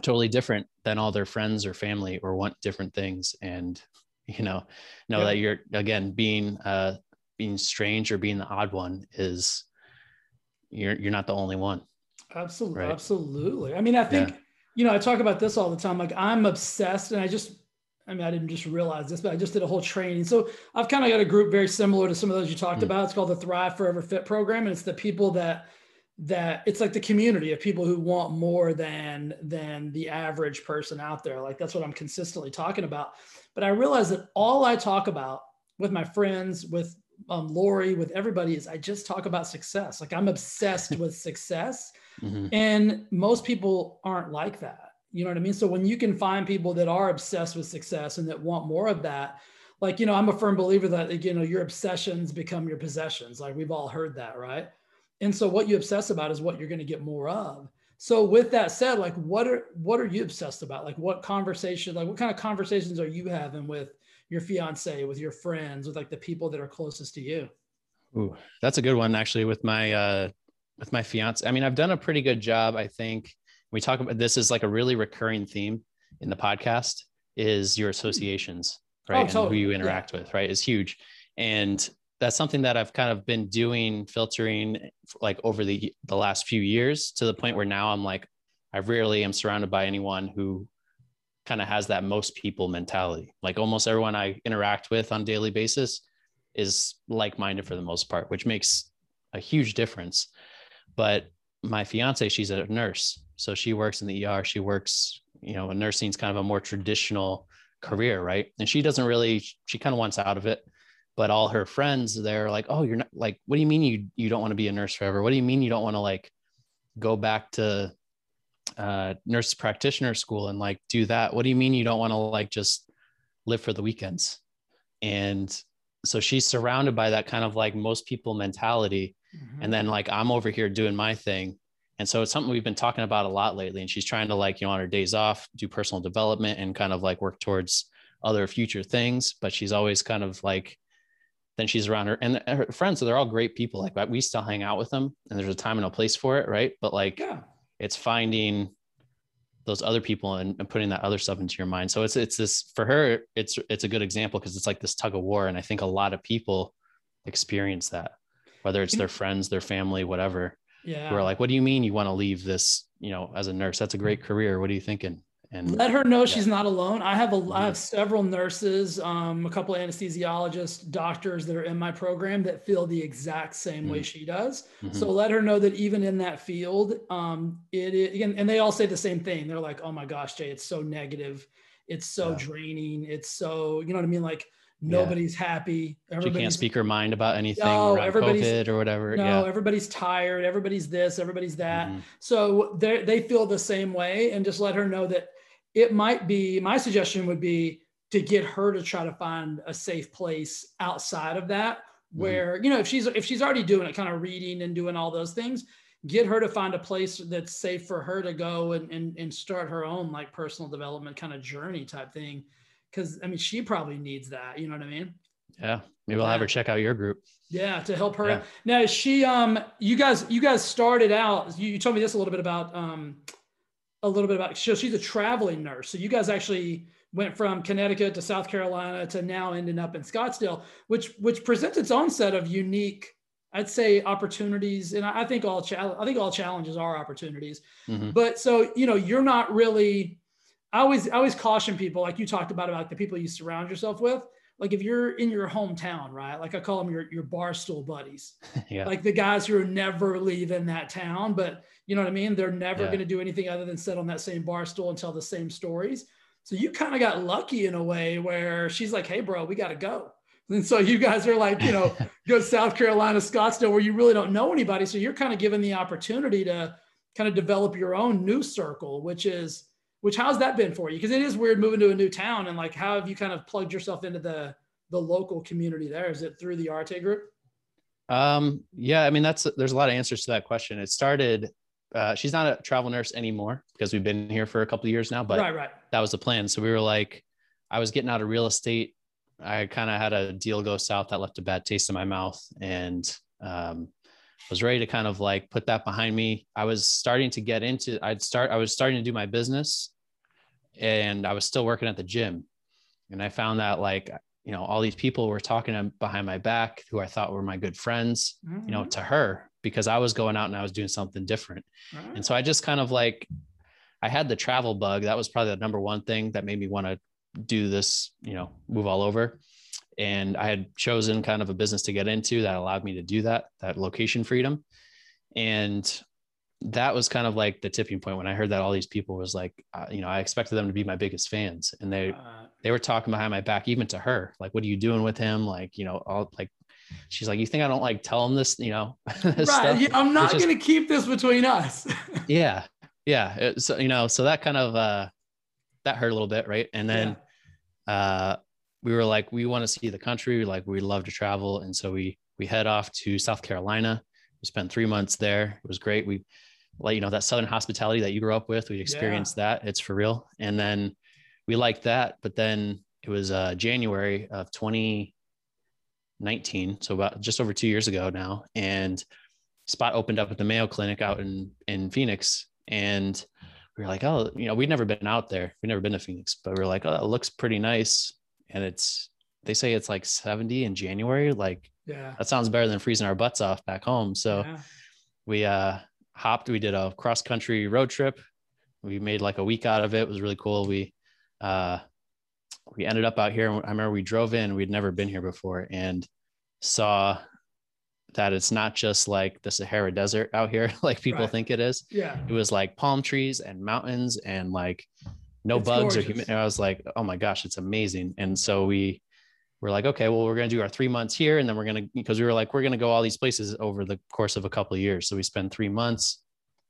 totally different than all their friends or family or want different things. And, you know, know yeah. that you're again being uh being strange or being the odd one is you're you're not the only one. Absolutely, right? absolutely. I mean, I think yeah. you know I talk about this all the time. Like I'm obsessed, and I just I mean, I didn't just realize this, but I just did a whole training. So I've kind of got a group very similar to some of those you talked mm. about. It's called the Thrive Forever Fit program, and it's the people that that it's like the community of people who want more than than the average person out there. Like that's what I'm consistently talking about. But I realize that all I talk about with my friends, with um, Lori, with everybody is I just talk about success. Like I'm obsessed with success. Mm-hmm. And most people aren't like that. You know what I mean? So when you can find people that are obsessed with success and that want more of that, like, you know, I'm a firm believer that, you know, your obsessions become your possessions. Like we've all heard that, right? And so what you obsess about is what you're going to get more of. So with that said, like what are what are you obsessed about? Like what conversation, like what kind of conversations are you having with your fiance, with your friends, with like the people that are closest to you? Ooh, that's a good one actually with my uh with my fiance. I mean, I've done a pretty good job, I think. We talk about this is like a really recurring theme in the podcast is your associations, right? Oh, totally. And who you interact yeah. with, right? Is huge. And that's something that I've kind of been doing filtering like over the the last few years to the point where now I'm like I rarely am surrounded by anyone who kind of has that most people mentality. Like almost everyone I interact with on a daily basis is like-minded for the most part, which makes a huge difference. But my fiance, she's a nurse. So she works in the ER. She works, you know, nursing is kind of a more traditional career, right? And she doesn't really, she kind of wants out of it. But all her friends, they're like, oh, you're not like, what do you mean you you don't want to be a nurse forever? What do you mean you don't want to like go back to uh, nurse practitioner school and like do that. What do you mean you don't want to like just live for the weekends? And so she's surrounded by that kind of like most people mentality. Mm-hmm. And then like I'm over here doing my thing. And so it's something we've been talking about a lot lately. And she's trying to like, you know, on her days off, do personal development and kind of like work towards other future things. But she's always kind of like, then she's around her and her friends. So they're all great people. Like we still hang out with them and there's a time and a place for it. Right. But like, yeah it's finding those other people and, and, putting that other stuff into your mind. So it's it's this for her, it's it's a good example because it's like this tug of war. And I think a lot of people experience that, whether it's their friends, their family, whatever. Yeah. Who are like, what do you mean you want to leave this, you know, as a nurse? That's a great career. What are you thinking? And let her know yeah. she's not alone. I have a I have mm-hmm. several nurses, um, a couple of anesthesiologists, doctors that are in my program that feel the exact same mm-hmm. way she does. Mm-hmm. So let her know that even in that field, um, it, it and, and they all say the same thing. They're like, "Oh my gosh, Jay, it's so negative, it's so yeah. draining, it's so you know what I mean, like." Nobody's yeah. happy. Everybody's, she can't speak her mind about anything no, around COVID or whatever. No, yeah. everybody's tired. Everybody's this. Everybody's that. Mm-hmm. So they they feel the same way, and just let her know that it might be my suggestion would be to get her to try to find a safe place outside of that mm-hmm. where mm-hmm. you know if she's if she's already doing it kind of reading and doing all those things get her to find a place that's safe for her to go and and, and start her own like personal development kind of journey type thing because i mean she probably needs that you know what i mean yeah maybe i'll have her check out your group yeah to help her yeah. now she um you guys you guys started out you, you told me this a little bit about um a little bit about so she's a traveling nurse. So you guys actually went from Connecticut to South Carolina to now ending up in Scottsdale, which which presents its own set of unique, I'd say, opportunities. And I think all cha- I think all challenges are opportunities. Mm-hmm. But so you know, you're not really. I always I always caution people, like you talked about about the people you surround yourself with. Like if you're in your hometown, right? Like I call them your your bar stool buddies. yeah. Like the guys who are never leaving that town, but you know what I mean? They're never yeah. going to do anything other than sit on that same bar stool and tell the same stories. So you kind of got lucky in a way where she's like, "Hey, bro, we got to go." And so you guys are like, you know, go to South Carolina, Scottsdale, where you really don't know anybody. So you're kind of given the opportunity to kind of develop your own new circle, which is, which how's that been for you? Because it is weird moving to a new town, and like, how have you kind of plugged yourself into the the local community there? Is it through the Arete group? Um, yeah, I mean, that's there's a lot of answers to that question. It started uh, she's not a travel nurse anymore because we've been here for a couple of years now, but right, right. that was the plan. So we were like, I was getting out of real estate. I kind of had a deal go south that left a bad taste in my mouth and um, was ready to kind of like put that behind me. I was starting to get into, I'd start, I was starting to do my business and I was still working at the gym. And I found that like, you know, all these people were talking behind my back who I thought were my good friends, mm-hmm. you know, mm-hmm. to her because I was going out and I was doing something different. Right. And so I just kind of like, I had the travel bug. That was probably the number one thing that made me want to do this, you know, move all over. And I had chosen kind of a business to get into that allowed me to do that, that location freedom. And that was kind of like the tipping point when I heard that all these people was like, uh, you know, I expected them to be my biggest fans, and they uh, they were talking behind my back, even to her, like, "What are you doing with him?" Like, you know, all like she's like, "You think I don't like tell him this? You know, this right? Yeah, I'm not going to keep this between us." yeah, yeah. It, so you know, so that kind of uh, that hurt a little bit, right? And then yeah. uh, we were like, we want to see the country, like we love to travel, and so we we head off to South Carolina. We spent three months there. It was great. We like you know that southern hospitality that you grew up with. We experienced yeah. that. It's for real. And then we liked that, but then it was uh, January of 2019, so about just over two years ago now, and spot opened up at the Mayo Clinic out in in Phoenix, and we were like, oh, you know, we'd never been out there, we'd never been to Phoenix, but we are like, oh, it looks pretty nice, and it's they say it's like 70 in January, like yeah, that sounds better than freezing our butts off back home. So yeah. we uh hopped, we did a cross country road trip. We made like a week out of it. It was really cool. We uh we ended up out here. I remember we drove in, we'd never been here before and saw that it's not just like the Sahara Desert out here, like people right. think it is. Yeah. It was like palm trees and mountains and like no it's bugs gorgeous. or human. I was like, oh my gosh, it's amazing. And so we were like, okay, well, we're going to do our three months here. And then we're going to, because we were like, we're going to go all these places over the course of a couple of years. So we spend three months.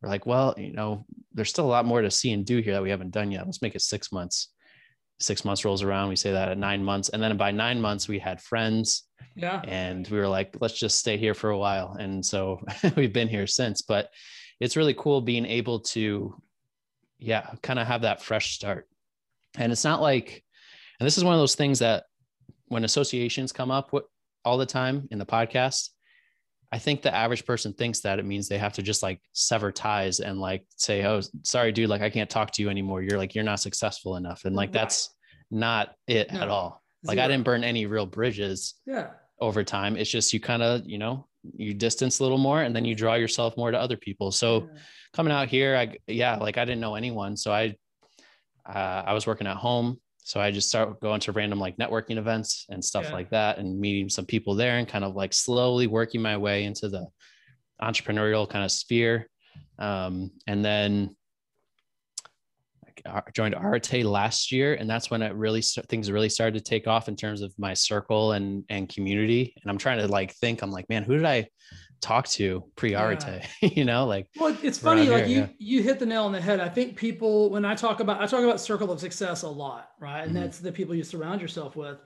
We're like, well, you know, there's still a lot more to see and do here that we haven't done yet. Let's make it six months six months rolls around we say that at nine months. And then by nine months we had friends yeah. and we were like let's just stay here for a while. And so we've been here since but it's really cool being able to yeah kind of have that fresh start. And it's not like and this is one of those things that when associations come up with all the time in the podcast I think the average person thinks that it means they have to just like sever ties and like say, "Oh, sorry, dude, like I can't talk to you anymore. You're like you're not successful enough." And like that's not it no, at all. Like I didn't burn any real bridges. Yeah. Over time, it's just you kind of you know you distance a little more, and then you draw yourself more to other people. So yeah. coming out here, I yeah, like I didn't know anyone, so I uh, I was working at home so I just start going to random like networking events and stuff yeah. like that and meeting some people there and kind of like slowly working my way into the entrepreneurial kind of sphere. Um, and then I joined Arete last year, and that's when it really things really started to take off in terms of my circle and and community. And I'm trying to like think, I'm like, man, who did I talk to pre-Arete? Yeah. you know, like well, it's funny, like here, you yeah. you hit the nail on the head. I think people when I talk about I talk about circle of success a lot, right? And mm-hmm. that's the people you surround yourself with.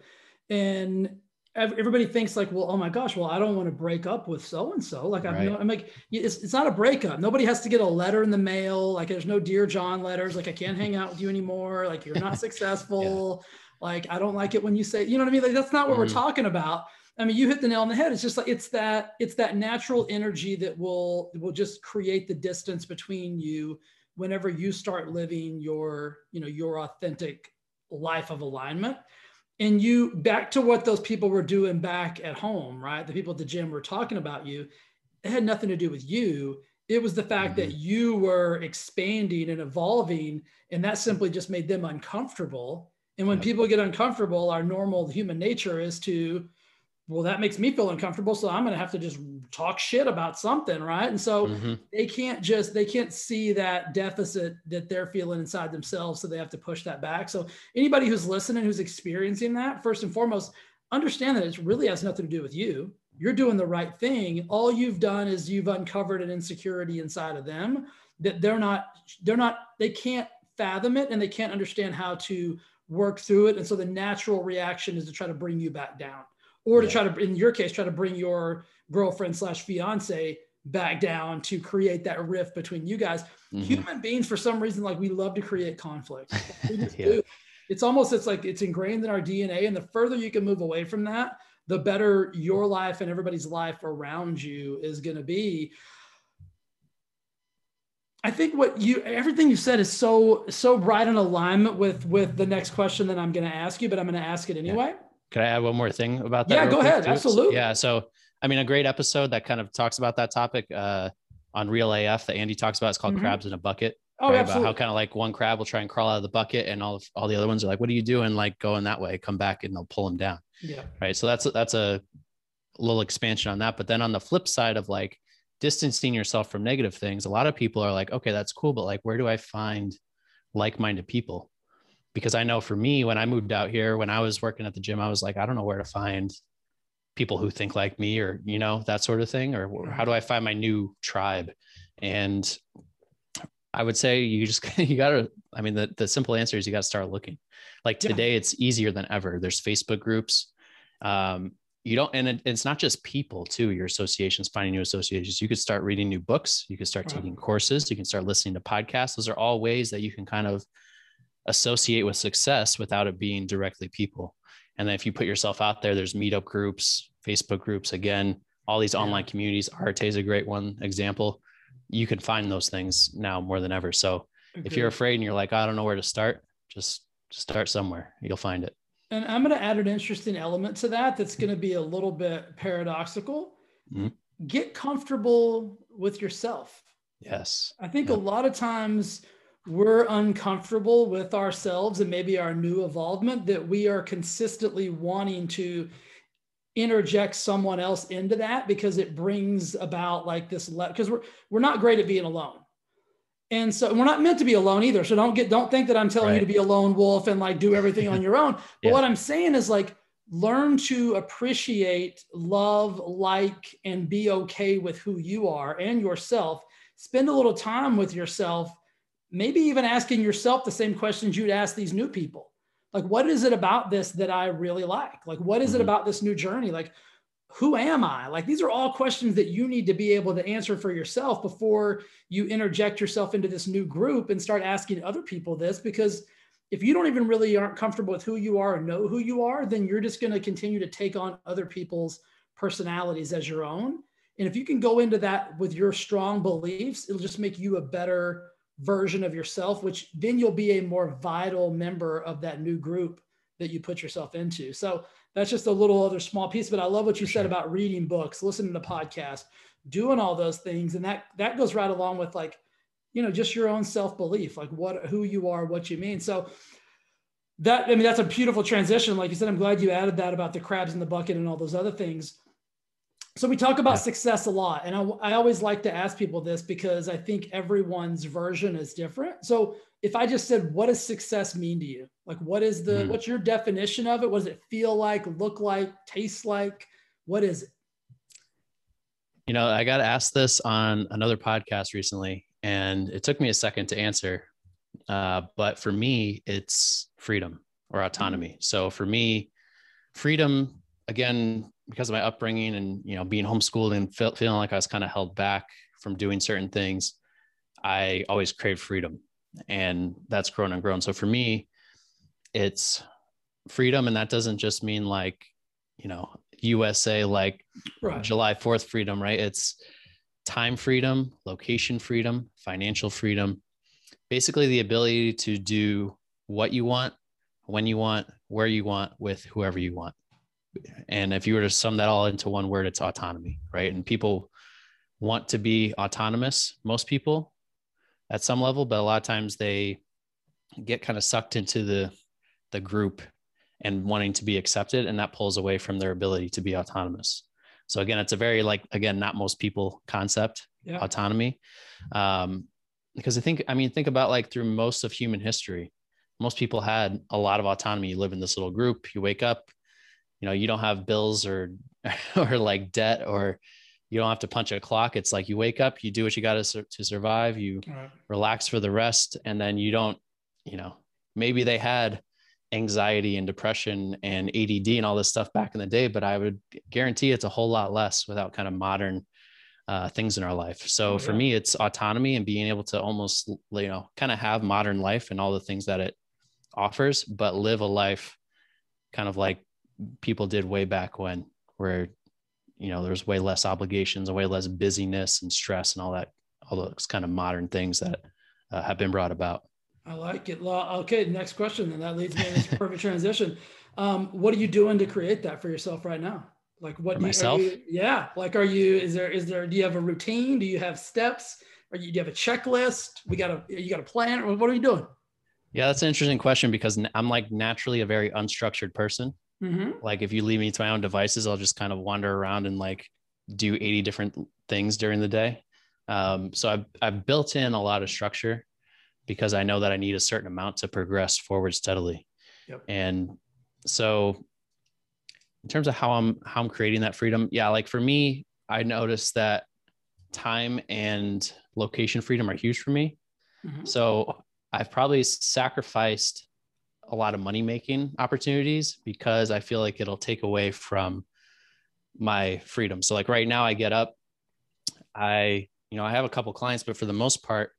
And everybody thinks like, well, oh my gosh, well, I don't want to break up with so and so. Like, I'm, right. I'm like, it's, it's not a breakup. Nobody has to get a letter in the mail. Like, there's no dear John letters. Like, I can't hang out with you anymore. Like, you're not successful. yeah. Like, I don't like it when you say, you know what I mean? Like, that's not what mm-hmm. we're talking about. I mean, you hit the nail on the head. It's just like it's that it's that natural energy that will will just create the distance between you whenever you start living your you know your authentic life of alignment. And you back to what those people were doing back at home right? The people at the gym were talking about you it had nothing to do with you. It was the fact mm-hmm. that you were expanding and evolving and that simply just made them uncomfortable. And when people get uncomfortable our normal human nature is to well, that makes me feel uncomfortable. So I'm going to have to just talk shit about something. Right. And so mm-hmm. they can't just, they can't see that deficit that they're feeling inside themselves. So they have to push that back. So anybody who's listening, who's experiencing that, first and foremost, understand that it really has nothing to do with you. You're doing the right thing. All you've done is you've uncovered an insecurity inside of them that they're not, they're not, they can't fathom it and they can't understand how to work through it. And so the natural reaction is to try to bring you back down or to try to, in your case, try to bring your girlfriend slash fiance back down to create that rift between you guys. Mm-hmm. Human beings, for some reason, like we love to create conflict. yeah. It's almost it's like it's ingrained in our DNA, and the further you can move away from that, the better your life and everybody's life around you is going to be. I think what you everything you said is so so right in alignment with with the next question that I'm going to ask you, but I'm going to ask it anyway. Yeah. Can I add one more thing about that? Yeah, go ahead. Too? Absolutely. Yeah. So, I mean, a great episode that kind of talks about that topic uh, on Real AF that Andy talks about. It's called mm-hmm. Crabs in a Bucket. Oh, right? absolutely. About how kind of like one crab will try and crawl out of the bucket, and all of, all the other ones are like, "What are you doing?" Like going that way, come back, and they'll pull them down. Yeah. Right. So that's that's a little expansion on that. But then on the flip side of like distancing yourself from negative things, a lot of people are like, "Okay, that's cool, but like, where do I find like-minded people?" Because I know for me, when I moved out here, when I was working at the gym, I was like, I don't know where to find people who think like me or, you know, that sort of thing, or how do I find my new tribe? And I would say you just, you gotta, I mean, the, the simple answer is you got to start looking like today yeah. it's easier than ever. There's Facebook groups. Um, you don't, and it, it's not just people too, your associations, finding new associations. You could start reading new books. You could start taking courses. You can start listening to podcasts. Those are all ways that you can kind of associate with success without it being directly people. And then if you put yourself out there, there's meetup groups, Facebook groups, again, all these online communities. Arete is a great one example. You can find those things now more than ever. So if you're afraid and you're like, I don't know where to start, just start somewhere. You'll find it. And I'm going to add an interesting element to that that's going to be a little bit paradoxical. Mm-hmm. Get comfortable with yourself. Yes. I think yep. a lot of times we're uncomfortable with ourselves and maybe our new involvement that we are consistently wanting to interject someone else into that because it brings about like this because we're we're not great at being alone and so we're not meant to be alone either so don't get don't think that i'm telling right. you to be a lone wolf and like do everything on your own but yeah. what i'm saying is like learn to appreciate love like and be okay with who you are and yourself spend a little time with yourself maybe even asking yourself the same questions you'd ask these new people. Like what is it about this that i really like? Like what is it mm-hmm. about this new journey? Like who am i? Like these are all questions that you need to be able to answer for yourself before you interject yourself into this new group and start asking other people this because if you don't even really aren't comfortable with who you are and know who you are then you're just going to continue to take on other people's personalities as your own. And if you can go into that with your strong beliefs it'll just make you a better version of yourself, which then you'll be a more vital member of that new group that you put yourself into. So that's just a little other small piece, but I love what you said about reading books, listening to podcasts, doing all those things. And that that goes right along with like, you know, just your own self-belief, like what who you are, what you mean. So that I mean that's a beautiful transition. Like you said, I'm glad you added that about the crabs in the bucket and all those other things so we talk about yeah. success a lot and I, I always like to ask people this because i think everyone's version is different so if i just said what does success mean to you like what is the mm. what's your definition of it what does it feel like look like taste like what is it you know i got asked this on another podcast recently and it took me a second to answer uh, but for me it's freedom or autonomy mm. so for me freedom again because of my upbringing and you know being homeschooled and feel, feeling like I was kind of held back from doing certain things, I always craved freedom, and that's grown and grown. So for me, it's freedom, and that doesn't just mean like you know USA like right. July Fourth freedom, right? It's time freedom, location freedom, financial freedom, basically the ability to do what you want, when you want, where you want, with whoever you want. And if you were to sum that all into one word, it's autonomy, right? And people want to be autonomous, most people at some level, but a lot of times they get kind of sucked into the the group and wanting to be accepted and that pulls away from their ability to be autonomous so again it's a very like again not most people concept yeah. autonomy um, because i think i mean think about like through most of human history most people had a lot of autonomy you live in this little group you wake up you know you don't have bills or or like debt or you don't have to punch a clock it's like you wake up you do what you got to, to survive you right. relax for the rest and then you don't you know maybe they had anxiety and depression and ADD and all this stuff back in the day, but I would guarantee it's a whole lot less without kind of modern uh, things in our life. So oh, for me, it's autonomy and being able to almost, you know, kind of have modern life and all the things that it offers, but live a life kind of like people did way back when, where, you know, there's way less obligations and way less busyness and stress and all that, all those kind of modern things that uh, have been brought about. I like it. Okay, next question. and that leads me into perfect transition. Um, what are you doing to create that for yourself right now? Like what for do myself? You, yeah. Like, are you? Is there? Is there? Do you have a routine? Do you have steps? Are you? Do you have a checklist? We got a. You got a plan? What are you doing? Yeah, that's an interesting question because I'm like naturally a very unstructured person. Mm-hmm. Like if you leave me to my own devices, I'll just kind of wander around and like do 80 different things during the day. Um, so I've, I've built in a lot of structure because I know that I need a certain amount to progress forward steadily. Yep. And so in terms of how I'm how I'm creating that freedom, yeah, like for me, I noticed that time and location freedom are huge for me. Mm-hmm. So I've probably sacrificed a lot of money making opportunities because I feel like it'll take away from my freedom. So like right now I get up, I, you know, I have a couple clients, but for the most part,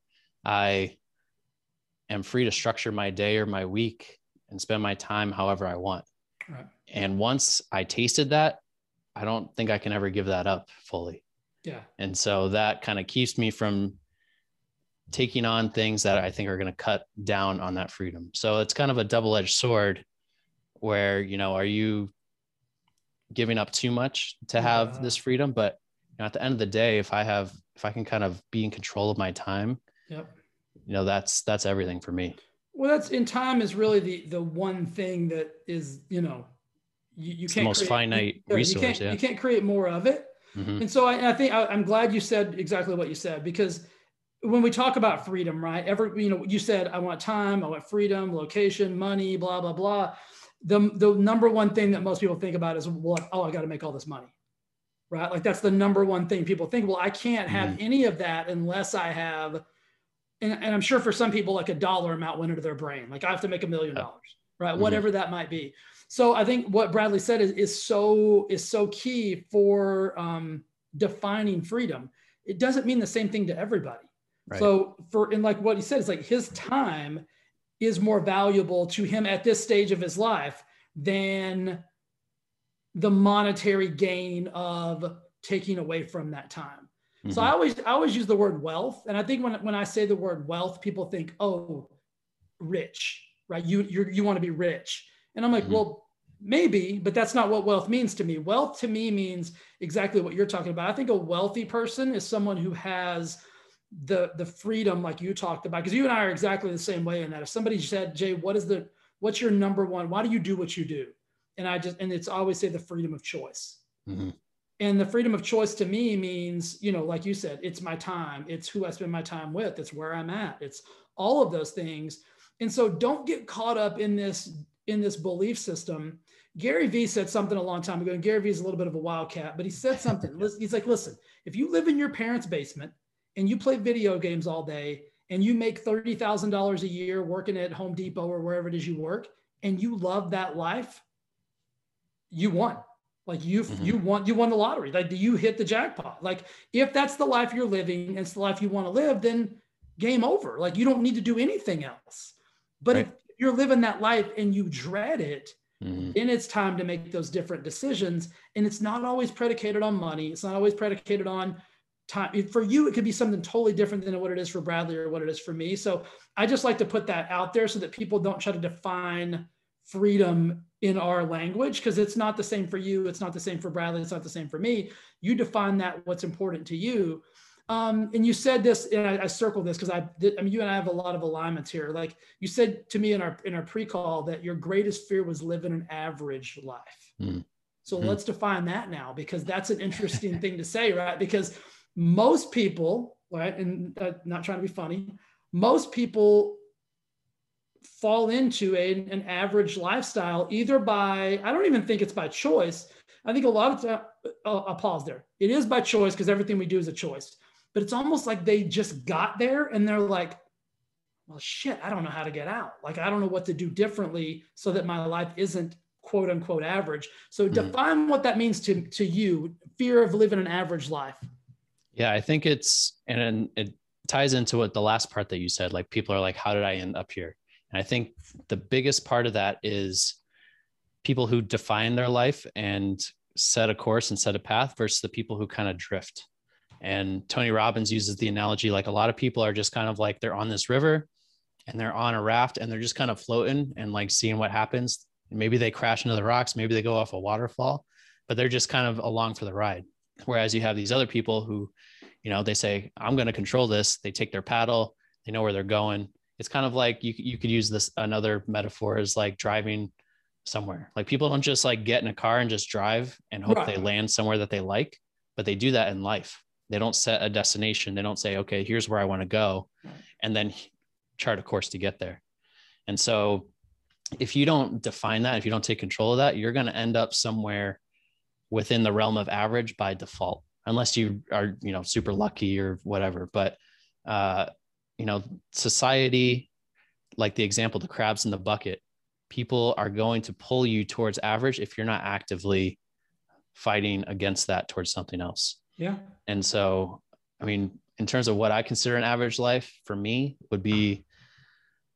I am free to structure my day or my week and spend my time however I want. Right. And once I tasted that, I don't think I can ever give that up fully. Yeah. And so that kind of keeps me from taking on things that I think are going to cut down on that freedom. So it's kind of a double-edged sword where, you know, are you giving up too much to have yeah. this freedom, but you know, at the end of the day if I have if I can kind of be in control of my time, yep you know that's that's everything for me well that's in time is really the the one thing that is you know you, you can't most create, finite you, resource you can't, yeah. you can't create more of it mm-hmm. and so I, I think I, i'm glad you said exactly what you said because when we talk about freedom right every you know you said i want time i want freedom location money blah blah blah the the number one thing that most people think about is well oh i got to make all this money right like that's the number one thing people think well i can't have mm-hmm. any of that unless i have and, and I'm sure for some people, like a dollar amount went into their brain. Like I have to make a million dollars, right? Mm-hmm. Whatever that might be. So I think what Bradley said is, is so is so key for um, defining freedom. It doesn't mean the same thing to everybody. Right. So for in like what he said is like his time is more valuable to him at this stage of his life than the monetary gain of taking away from that time. Mm-hmm. So I always I always use the word wealth, and I think when when I say the word wealth, people think, oh, rich, right? You you you want to be rich, and I'm like, mm-hmm. well, maybe, but that's not what wealth means to me. Wealth to me means exactly what you're talking about. I think a wealthy person is someone who has the the freedom like you talked about because you and I are exactly the same way in that. If somebody said Jay what is the what's your number one why do you do what you do? And I just and it's always say the freedom of choice. Mm-hmm. And the freedom of choice to me means you know like you said it's my time it's who i spend my time with it's where i'm at it's all of those things. And so don't get caught up in this in this belief system. Gary vee said something a long time ago and gary vee is a little bit of a wildcat but he said something. He's like listen if you live in your parents basement and you play video games all day and you make $30000 a year working at home depot or wherever it is you work and you love that life you won like you mm-hmm. you want you won the lottery. Like do you hit the jackpot. Like if that's the life you're living and it's the life you want to live, then game over. Like you don't need to do anything else. But right. if you're living that life and you dread it, mm-hmm. then it's time to make those different decisions. And it's not always predicated on money. It's not always predicated on time for you it could be something totally different than what it is for bradley or what it is for me. So i just like to put that out there so that people don't try to define freedom in our language because it's not the same for you it's not the same for bradley it's not the same for me. You define that what's important to you. Um, and you said this and i, I circled this because I, did, I mean you and i have a lot of alignments here. Like you said to me in our in our pre-call that your greatest fear was living an average life. Mm. so mm. let's define that now because that's an interesting thing to say right? Because most people, right, and uh, not trying to be funny, most people fall into a, an average lifestyle either by, I don't even think it's by choice. I think a lot of time, I'll, I'll pause there. It is by choice because everything we do is a choice, but it's almost like they just got there and they're like, well, shit, I don't know how to get out. Like, I don't know what to do differently so that my life isn't quote unquote average. So mm. define what that means to, to you, fear of living an average life. Yeah, I think it's and it ties into what the last part that you said. Like people are like, how did I end up here? And I think the biggest part of that is people who define their life and set a course and set a path versus the people who kind of drift. And Tony Robbins uses the analogy like a lot of people are just kind of like they're on this river and they're on a raft and they're just kind of floating and like seeing what happens. Maybe they crash into the rocks, maybe they go off a waterfall, but they're just kind of along for the ride. Whereas you have these other people who, you know, they say, I'm going to control this. They take their paddle, they know where they're going. It's kind of like you, you could use this another metaphor is like driving somewhere. Like people don't just like get in a car and just drive and hope right. they land somewhere that they like, but they do that in life. They don't set a destination. They don't say, okay, here's where I want to go, and then chart a course to get there. And so if you don't define that, if you don't take control of that, you're going to end up somewhere within the realm of average by default, unless you are, you know, super lucky or whatever. But, uh, you know, society, like the example, the crabs in the bucket, people are going to pull you towards average if you're not actively fighting against that towards something else. Yeah. And so, I mean, in terms of what I consider an average life for me would be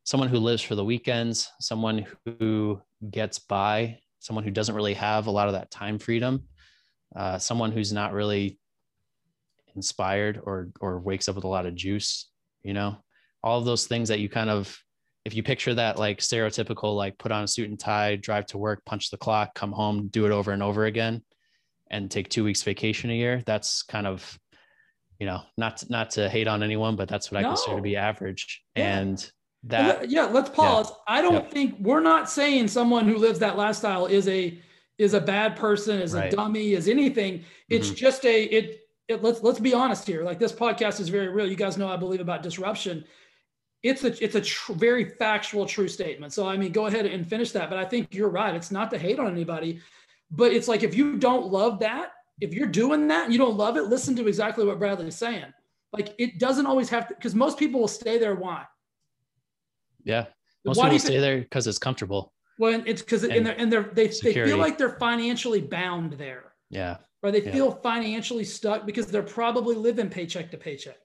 someone who lives for the weekends, someone who gets by someone who doesn't really have a lot of that time freedom, uh, someone who's not really inspired or or wakes up with a lot of juice, you know, all of those things that you kind of if you picture that like stereotypical like put on a suit and tie, drive to work, punch the clock, come home, do it over and over again and take 2 weeks vacation a year, that's kind of you know, not not to hate on anyone, but that's what no. I consider to be average. Yeah. And that yeah let's pause. Yeah. i don't yeah. think we're not saying someone who lives that lifestyle is a is a bad person is right. a dummy is anything. It's mm-hmm. just a it, it let's let's be honest here. Like this podcast is very real. You guys know i believe about disruption. It's a it's a tr- very factual true statement. So i mean go ahead and finish that. But i think you're right. It's not to hate on anybody. But it's like if you don't love that if you're doing that and you don't love it listen to exactly what bradley's saying. Like it doesn't always have to because most people will stay there. Why yeah. Most Why people stay there because it's comfortable. Well, it's because and, and, they're, and they're, they, they feel like they're financially bound there. Yeah. Or they yeah. feel financially stuck because they're probably living paycheck to paycheck.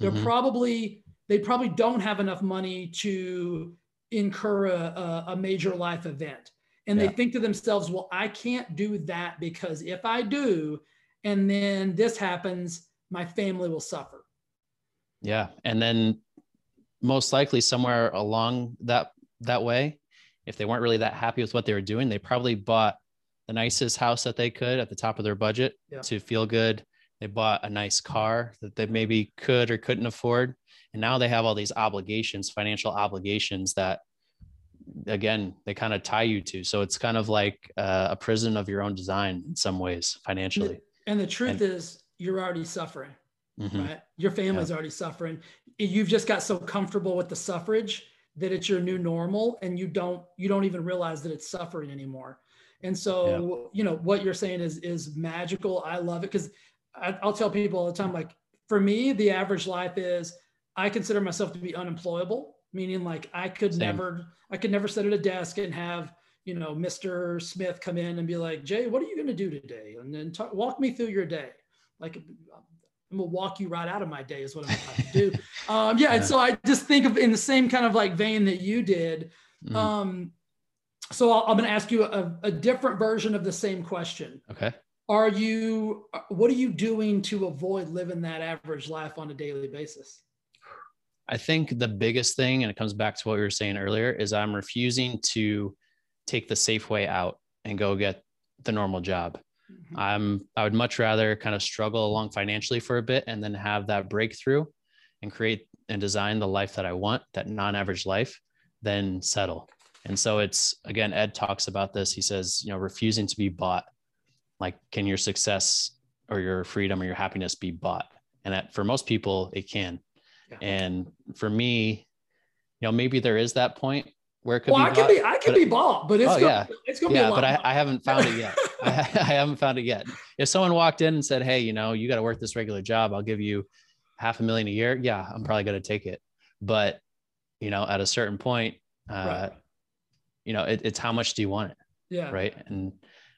They're mm-hmm. probably, they probably don't have enough money to incur a, a, a major life event. And yeah. they think to themselves, well, I can't do that because if I do, and then this happens, my family will suffer. Yeah. And then most likely somewhere along that that way. If they weren't really that happy with what they were doing they probably bought the nicest house that they could at the top of their budget yeah. to feel good. They bought a nice car that they maybe could or couldn't afford. And now they have all these obligations financial obligations that again they kind of tie you to. So it's kind of like uh, a prison of your own design in some ways financially. And the truth and, is you're already suffering mm-hmm. right? Your family's yeah. already suffering you've just got so comfortable with the suffrage that it's your new normal and you don't you don't even realize that it's suffering anymore and so yeah. you know what you're saying is is magical i love it because i'll tell people all the time like for me the average life is i consider myself to be unemployable meaning like i could Same. never i could never sit at a desk and have you know mr smith come in and be like jay what are you going to do today and then talk, walk me through your day like I'm gonna walk you right out of my day is what I'm about to do. Um, yeah, yeah, and so I just think of in the same kind of like vein that you did. Mm-hmm. Um, so i am gonna ask you a, a, different version of the same question. Okay. are you what are you doing to avoid living that average life on a daily basis i think the biggest thing and it comes back to what we were saying earlier is i'm refusing to take the safe way out and go get the normal job mm-hmm. i'm i would much rather kind of struggle along financially for a bit and then have that breakthrough and create and design the life that i want that non-average life than settle and so it's again ed talks about this he says you know refusing to be bought like can your success or your freedom or your happiness be bought and that for most people it can yeah. and for me you know maybe there is that point where could well, be I can be I can be bought, but it's oh, gonna, yeah. it's gonna yeah, be but I, I haven't found it yet. I, I, haven't found it yet. If someone walked in and said, "Hey, you know, you got to work this regular job. I'll give you half a million a year," yeah, I'm probably gonna take it. But you know, at a certain point, uh, right. you know, it, it's how much do you want it? Yeah. Right. And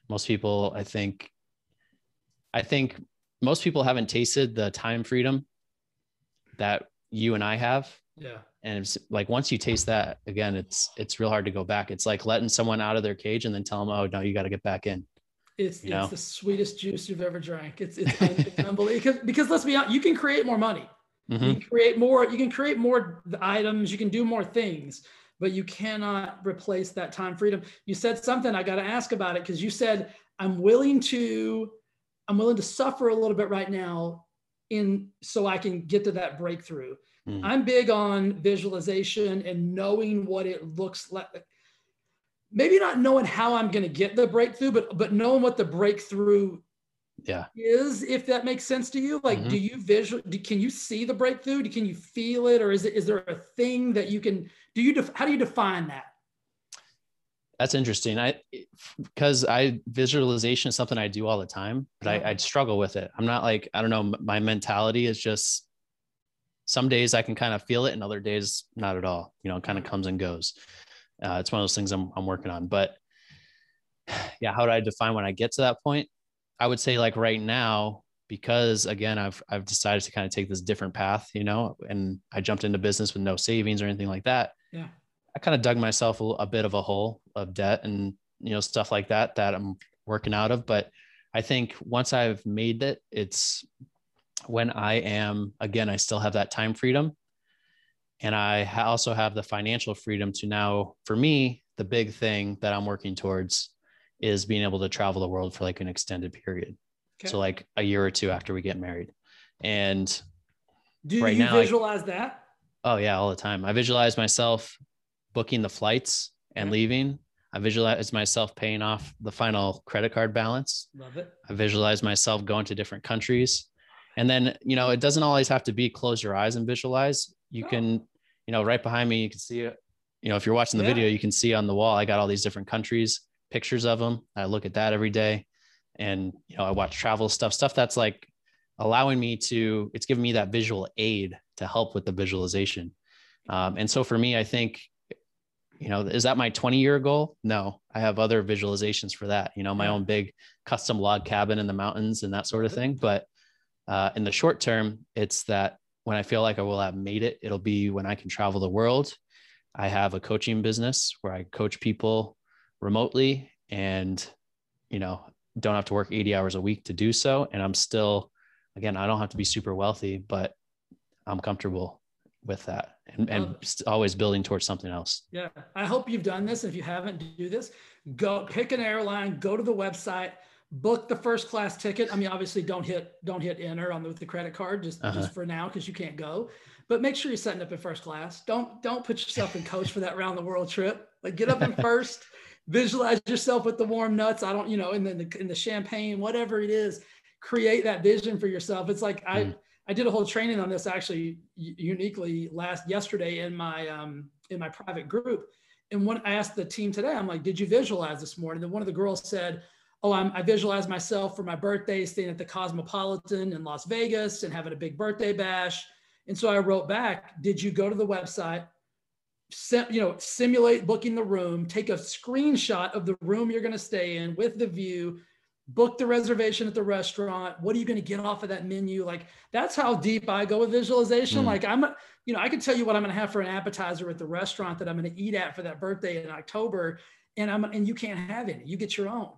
most people, I think, I think most people haven't tasted the time freedom that you and I have. Yeah. And it's like once you taste that again, it's it's real hard to go back. It's like letting someone out of their cage and then tell them, "Oh no, you got to get back in." It's, you it's know? the sweetest juice you've ever drank. It's it's, it's unbelievable because, because let's be honest, you can create more money. Mm-hmm. You can create more. You can create more items. You can do more things but you cannot replace that time freedom. You said something, I got to ask about it because you said, I'm willing to, I'm willing to suffer a little bit right now in so I can get to that breakthrough. Mm. I'm big on visualization and knowing what it looks like. Maybe not knowing how I'm going to get the breakthrough, but but knowing what the breakthrough yeah. is if that makes sense to you. Like mm-hmm. do you visual do, can you see the breakthrough? Can you feel it? Or is it is there a thing that you can do you def, how do you define that? That's interesting. I because i visualization is something i do all the time but I, i'd struggle with it. I'm not like i don't know my mentality is just some days i can kind of feel it and other days not at all you know it kind of comes and goes uh, it's one of those things I'm, I'm working on but yeah how do i define when i get to that point I would say like right now, because again, I've I've decided to kind of take this different path, you know, and I jumped into business with no savings or anything like that. Yeah. I kind of dug myself a, a bit of a hole of debt and you know stuff like that that I'm working out of. But I think once I've made it, it's when I am again, I still have that time freedom, and I also have the financial freedom to now. For me, the big thing that I'm working towards is being able to travel the world for like an extended period. Okay. So like a year or two after we get married. And do right you now, visualize that? Oh yeah, all the time. I visualize myself booking the flights and leaving. I visualize myself paying off the final credit card balance. Love it. I visualize myself going to different countries. And then, you know, it doesn't always have to be close your eyes and visualize. You oh. can, you know, right behind me, you can see it. You know, if you're watching the yeah. video, you can see on the wall, I got all these different countries pictures of them. I look at that every day. And, you know, I watch travel stuff, stuff that's like allowing me to, it's giving me that visual aid to help with the visualization. Um, and so for me, I think, you know, is that my 20 year goal? No, I have other visualizations for that, you know, my own big custom log cabin in the mountains and that sort of thing. But uh, in the short term, it's that when I feel like I will have made it, it'll be when I can travel the world. I have a coaching business where I coach people remotely and you know don't have to work 80 hours a week to do so. And i'm still again i don't have to be super wealthy but i'm comfortable with that and, and always building towards something else. Yeah. I hope you've done this. If you haven't do this. Go pick an airline go to the website book the first class ticket i mean obviously don't hit don't hit enter on the, with the credit card just uh-huh. just for now because you can't go but make sure you're setting up in first class don't don't put yourself in coach for that round the world trip like get up in first visualize yourself with the warm nuts. I don't, you know, in the in the champagne, whatever it is, create that vision for yourself. It's like I mm. I did a whole training on this actually uniquely last yesterday in my um in my private group. And when I asked the team today, I'm like, did you visualize this morning? And one of the girls said, Oh, I'm, I visualized myself for my birthday staying at the Cosmopolitan in Las Vegas and having a big birthday bash. And so I wrote back, Did you go to the website? you know, simulate booking the room, take a screenshot of the room you're going to stay in with the view, book the reservation at the restaurant. What are you going to get off of that menu? Like that's how deep I go with visualization. Mm. Like I'm, you know, I can tell you what I'm going to have for an appetizer at the restaurant that I'm going to eat at for that birthday in October, and I'm and you can't have any. You get your own.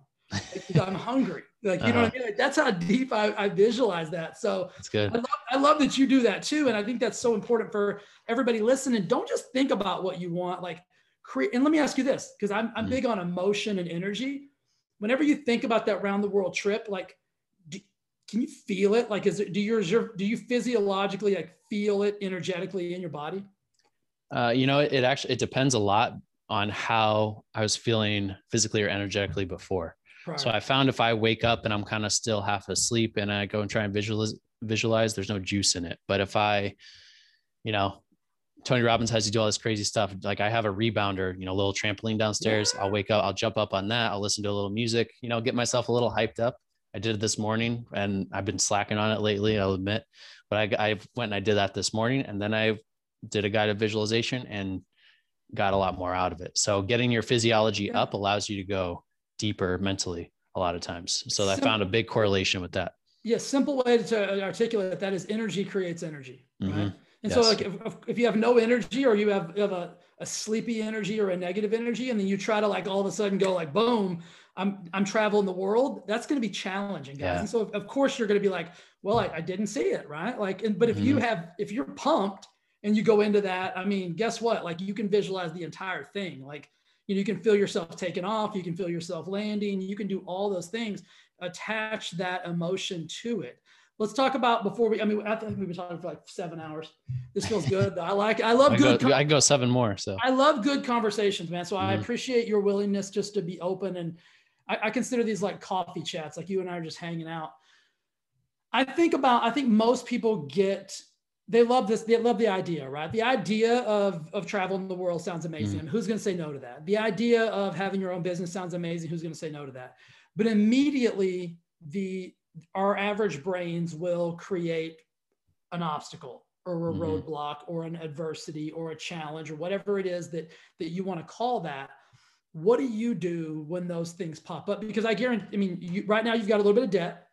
I'm hungry. Like, you uh-huh. know what I mean? Like, that's how deep I, I visualize that. So that's good. I love, I love that you do that too. And I think that's so important for everybody listening. Don't just think about what you want, like create. And let me ask you this, because I'm, I'm mm big on emotion and energy. Whenever you think about that round the world trip, like, do, can you feel it? Like, is it, do you, do you physiologically like feel it energetically in your body? Uh, you know, it, it actually, it depends a lot on how I was feeling physically or energetically before. So I found if I wake up and I'm kind of still half asleep and I go and try and visualize, visualize, there's no juice in it. But if I, you know, Tony Robbins has you do all this crazy stuff. Like I have a rebounder, you know, little trampoline downstairs. Yeah. I'll wake up, I'll jump up on that. I'll listen to a little music, you know, get myself a little hyped up. I did it this morning and I've been slacking on it lately, I'll admit. But I, I went and I did that this morning and then I did a guided visualization and got a lot more out of it. So getting your physiology yeah. up allows you to go deeper mentally a lot of times. So simple, I found a big correlation with that. Yeah, simple way to articulate that is energy creates energy. Right? Mm-hmm. And yes. so like if, if you have no energy or you have, you have a, a sleepy energy or a negative energy, and then you try to like all of a sudden go like boom, I'm I'm traveling the world, that's going to be challenging, guys. Yeah. And so of course you're going to be like, well, I, I, didn't see it, right? Like, and, but if mm-hmm. you have if you're pumped and you go into that, I mean, guess what? Like you can visualize the entire thing. Like you, know, you can feel yourself taking off, you can feel yourself landing, you can do all those things, attach that emotion to it. Let's talk about before we, I mean, I think we've been talking for like seven hours. This feels good. I like, I love I good. Go, I go seven more. So I love good conversations, man. So mm-hmm. I appreciate your willingness just to be open. And I, I consider these like coffee chats, like you and I are just hanging out. I think about, I think most people get they love this they love the idea right? The idea of of traveling the world sounds amazing mm. who's going to say no to that? The idea of having your own business sounds amazing who's going to say no to that? But immediately the our average brains will create an obstacle or a mm-hmm. roadblock or an adversity or a challenge or whatever it is that that you want to call that. What do you do when those things pop up? Because i guarantee i mean you, right now you've got a little bit of debt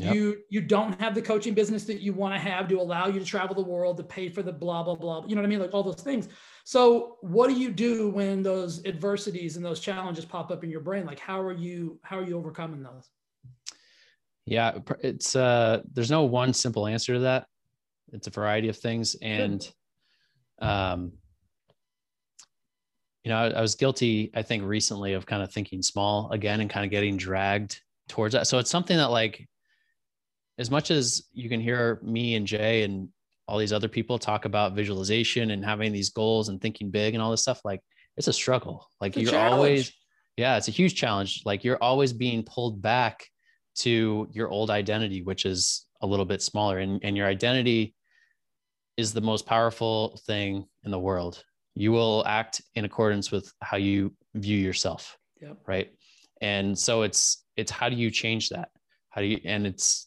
Yep. You you don't have the coaching business that you want to have to allow you to travel the world to pay for the blah blah blah. You know what I mean? Like all those things. So what do you do when those adversities and those challenges pop up in your brain? Like how are you how are you overcoming those? Yeah, it's uh there's no one simple answer to that. It's a variety of things and um you know, I, I was guilty I think recently of kind of thinking small again and kind of getting dragged towards that. So it's something that like as much as you can hear me and Jay and all these other people talk about visualization and having these goals and thinking big and all this stuff, like it's a struggle. Like you're always, yeah, it's a huge challenge. Like you're always being pulled back to your old identity, which is a little bit smaller. And, and your identity is the most powerful thing in the world. You will act in accordance with how you view yourself. Yep. Right. And so it's, it's how do you change that? How do you, and it's,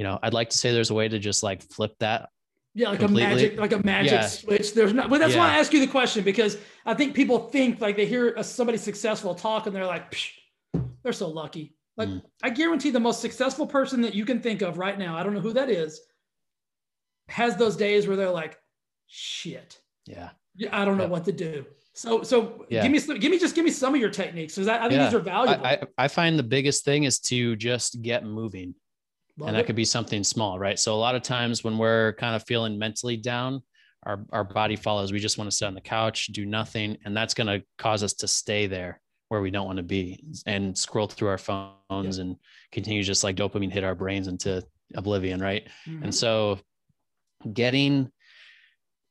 you know, I'd like to say there's a way to just like flip that. Yeah, like completely. a magic, like a magic yeah. switch. There's not, but that's yeah. why I ask you the question because I think people think like they hear somebody successful talk and they're like, they're so lucky. Like mm. I guarantee the most successful person that you can think of right now, I don't know who that is, has those days where they're like, shit. Yeah. I don't know what to do. So, so yeah. give me, some, give me, just give me some of your techniques. Because I, I think yeah. these are valuable. I, I, I, find the biggest thing is to just get moving. Love and that it. could be something small, right? So a lot of times when we're kind of feeling mentally down, our, our body follows. We just want to sit on the couch, do nothing. And that's going to cause us to stay there where we don't want to be and scroll through our phones yeah. and continue just like dopamine hit our brains into oblivion, right? Mm-hmm. And so getting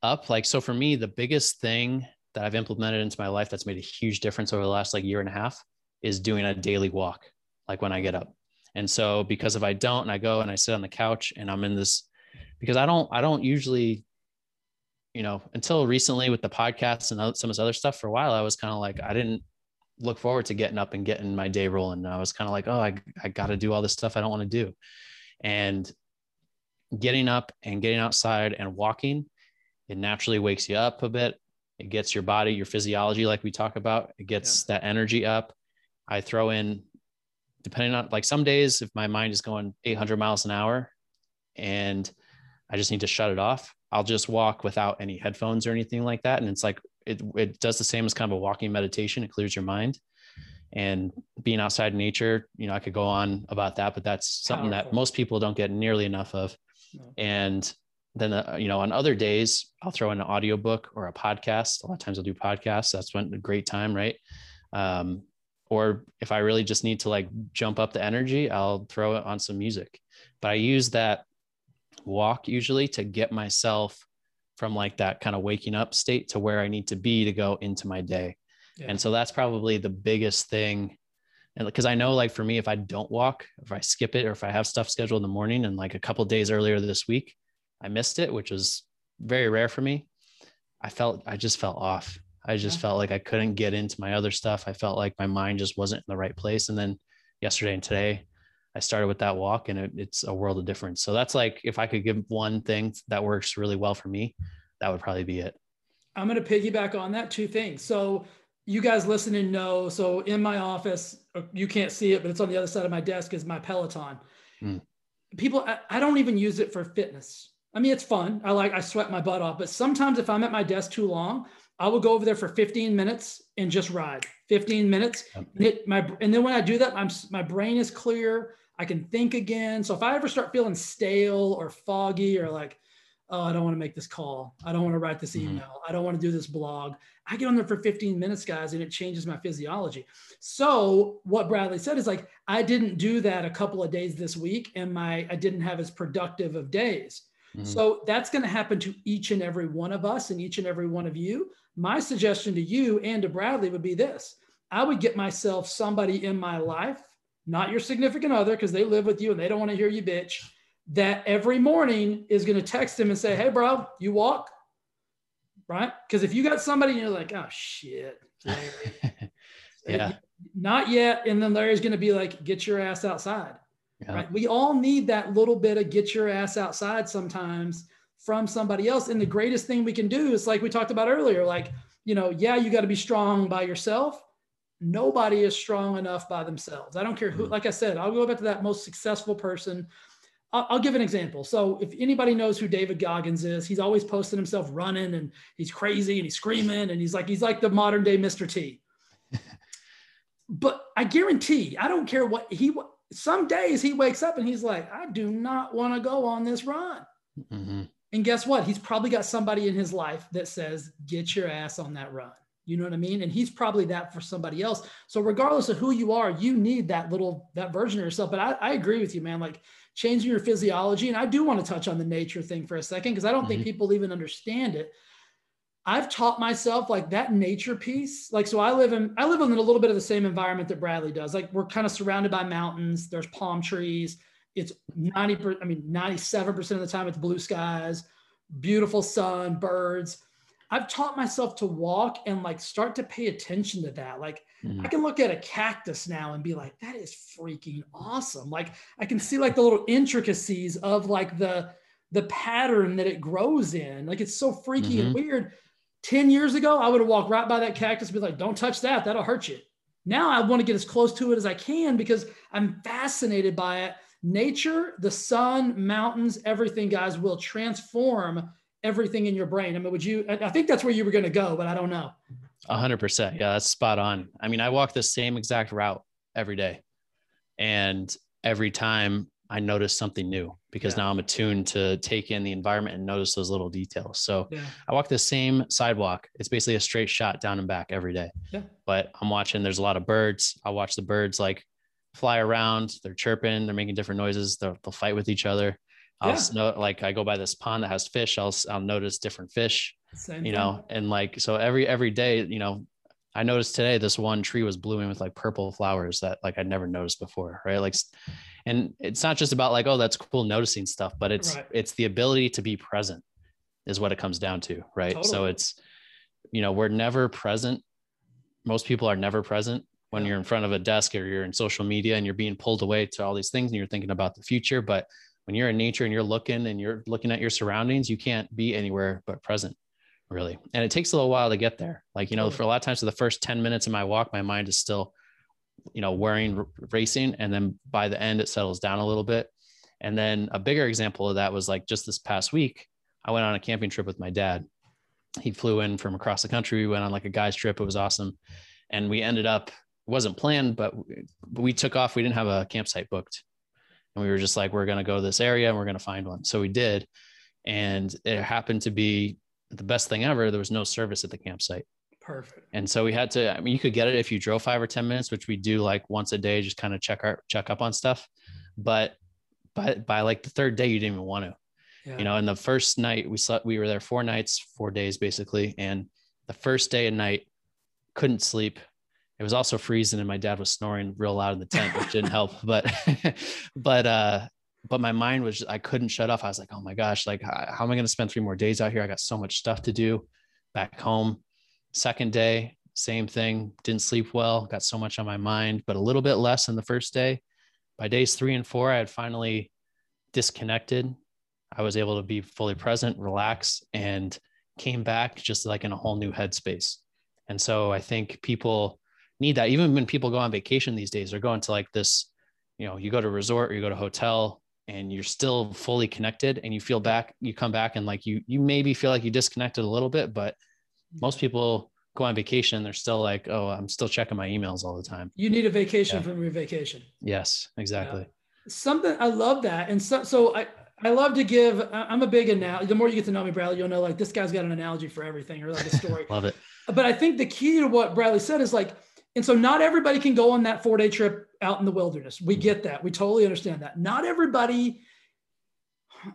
up, like, so for me, the biggest thing that I've implemented into my life that's made a huge difference over the last like year and a half is doing a daily walk, like when I get up. And so because if I don't and I go and I sit on the couch and I'm in this because I don't I don't usually you know until recently with the podcast and some of this other stuff for a while I was kind of like I didn't look forward to getting up and getting my day rolling. I was kind of like, oh, I, I got to do all this stuff I don't want to do. And getting up and getting outside and walking, it naturally wakes you up a bit. It gets your body, your physiology, like we talk about, it gets yeah. that energy up. I throw in depending on like some days if my mind is going 800 miles an hour and i just need to shut it off i'll just walk without any headphones or anything like that. And it's like it, it does the same as kind of a walking meditation. It clears your mind. And being outside nature you know i could go on about that but that's something Powerful. that most people don't get nearly enough of. No. and then uh, you know on other days i'll throw in an audiobook or a podcast. A lot of times i'll do podcasts. That's when a great time right? Um, or if i really just need to like jump up the energy i'll throw it on some music but i use that walk usually to get myself from like that kind of waking up state to where i need to be to go into my day yeah. and so that's probably the biggest thing and because i know like for me if i don't walk if i skip it or if i have stuff scheduled in the morning and like a couple days earlier this week I missed it, which was very rare for me. I felt I just felt off. I just yeah. felt like I couldn't get into my other stuff. I felt like my mind just wasn't in the right place. And then yesterday and today, I started with that walk, and it, it's a world of difference. So that's like if I could give one thing that works really well for me, that would probably be it. I'm going to piggyback on that two things. So you guys listening know. So in my office, uh, you can't see it, but it's on the other side of my desk is my Peloton. Mm. People, I, I don't even use it for fitness. I mean, it's fun. I like, I sweat my butt off, but sometimes if I'm at my desk too long, I will go over there for 15 minutes and just ride 15 minutes. And, it, my, and then when I do that, I'm, my brain is clear. I can think again. So if I ever start feeling stale or foggy or like, oh, I don't want to make this call. I don't want to write this mm-hmm. email. Mm-hmm. I don't want to do this blog. I get on there for 15 minutes, guys, and it changes my physiology. So what Bradley said is like, I didn't do that a couple of days this week and my, I didn't have as productive of days. Mm-hmm. So that's going to happen to each and every one of us and each and every one of you. My suggestion to you and to Bradley would be this I would get myself somebody in my life, not your significant other, because they live with you and they don't want to hear you bitch, that every morning is going to text him and say, Hey, bro, you walk? Right? Because if you got somebody and you're like, Oh, shit. yeah. Not yet. And then Larry's going to be like, Get your ass outside. Yeah. Right? We all need that little bit of get your ass outside sometimes from somebody else. And the greatest thing we can do is like we talked about earlier, like, you know, yeah, you got to be strong by yourself. Nobody is strong enough by themselves. I don't care who, mm-hmm. like I said, I'll go back to that most successful person. I'll, I'll give an example. So if anybody knows who David Goggins is, he's always posting himself running and he's crazy and he's screaming and he's like, he's like the modern day Mr. T. but I guarantee, I don't care what he, some days he wakes up and he's like, I do not want to go on this run. Mm-hmm. And guess what? He's probably got somebody in his life that says, get your ass on that run. You know what I mean? And he's probably that for somebody else. So regardless of who you are, you need that little, that version of yourself. But I, I agree with you, man. Like changing your physiology. And I do want to touch on the nature thing for a second, because I don't mm-hmm. think people even understand it. I've taught myself like that nature piece. Like, so I live in, I live in a little bit of the same environment that Bradley does. Like we're kind of surrounded by mountains. There's palm trees. It's 90, I mean, 97% of the time it's blue skies, beautiful sun, birds. I've taught myself to walk and like start to pay attention to that. Like mm-hmm. I can look at a cactus now and be like, that is freaking awesome. Like I can see like the little intricacies of like the, the pattern that it grows in. Like it's so freaky mm-hmm. and weird 10 years ago, I would have walked right by that cactus and be like, don't touch that. That'll hurt you. Now I want to get as close to it as I can because I'm fascinated by it. Nature, the sun, mountains, everything, guys, will transform everything in your brain. I mean, would you, I think that's where you were going to go, but I don't know. A hundred percent. Yeah, that's spot on. I mean, I walk the same exact route every day. And every time I notice something new because yeah. now I'm attuned to take in the environment and notice those little details. So yeah. I walk the same sidewalk. It's basically a straight shot down and back every day. Yeah. But I'm watching, there's a lot of birds. I watch the birds like fly around, they're chirping, they're making different noises, they'll, they'll fight with each other. I'll yeah. like I go by this pond that has fish. I'll I'll notice different fish, Same you thing. know, and like so every every day, you know, I noticed today this one tree was blooming with like purple flowers that like I'd never noticed before, right? Like and it's not just about like oh that's cool noticing stuff but it's right. it's the ability to be present is what it comes down to right? Totally. so it's you know we're never present. Most people are never present when you're in front of a desk or you're in social media and you're being pulled away to all these things and you're thinking about the future. But when you're in nature and you're looking and you're looking at your surroundings you can't be anywhere but present really. And it takes a little while to get there. Like you know for a lot of times for the first 10 minutes of my walk my mind is still you know, wearing racing. And then by the end, it settles down a little bit. And then a bigger example of that was like just this past week, I went on a camping trip with my dad. He flew in from across the country. We went on like a guy's trip. It was awesome. And we ended up it wasn't planned, but we took off. We didn't have a campsite booked. And we were just like, we're going to go to this area and we're going to find one. So we did. And it happened to be the best thing ever. There was no service at the campsite. Perfect. And so we had to, I mean, you could get it if you drove five or 10 minutes, which we do like once a day, just kind of check our, check up on stuff. But by, by like the third day, you didn't even want to, yeah. you know, and the first night we slept, we were there four nights, four days basically. And the first day and night couldn't sleep it was also freezing and my dad was snoring real loud in the tent which didn't help but but uh but my mind was i couldn't shut off i was like oh my gosh like how, how am i going to spend three more days out here i got so much stuff to do back home second day same thing didn't sleep well got so much on my mind but a little bit less than the first day. By days three and four i had finally disconnected. I was able to be fully present relax and came back just like in a whole new headspace. And so i think people need that. Even when people go on vacation these days, they're going to like this, you know, you go to a resort or you go to a hotel and you're still fully connected and you feel back, you come back and like you, you maybe feel like you disconnected a little bit, but most people go on vacation. They're still like, oh, I'm still checking my emails all the time. You need a vacation yeah. from your vacation. Yes, exactly. Yeah. Something I love that. And so, so I, I love to give, I'm a big analogy. The more you get to know me, Bradley, you'll know like this guy's got an analogy for everything or like a story. love it. But I think the key to what Bradley said is like, and so not everybody can go on that four day trip out in the wilderness. We mm-hmm. get that. We totally understand that. Not everybody,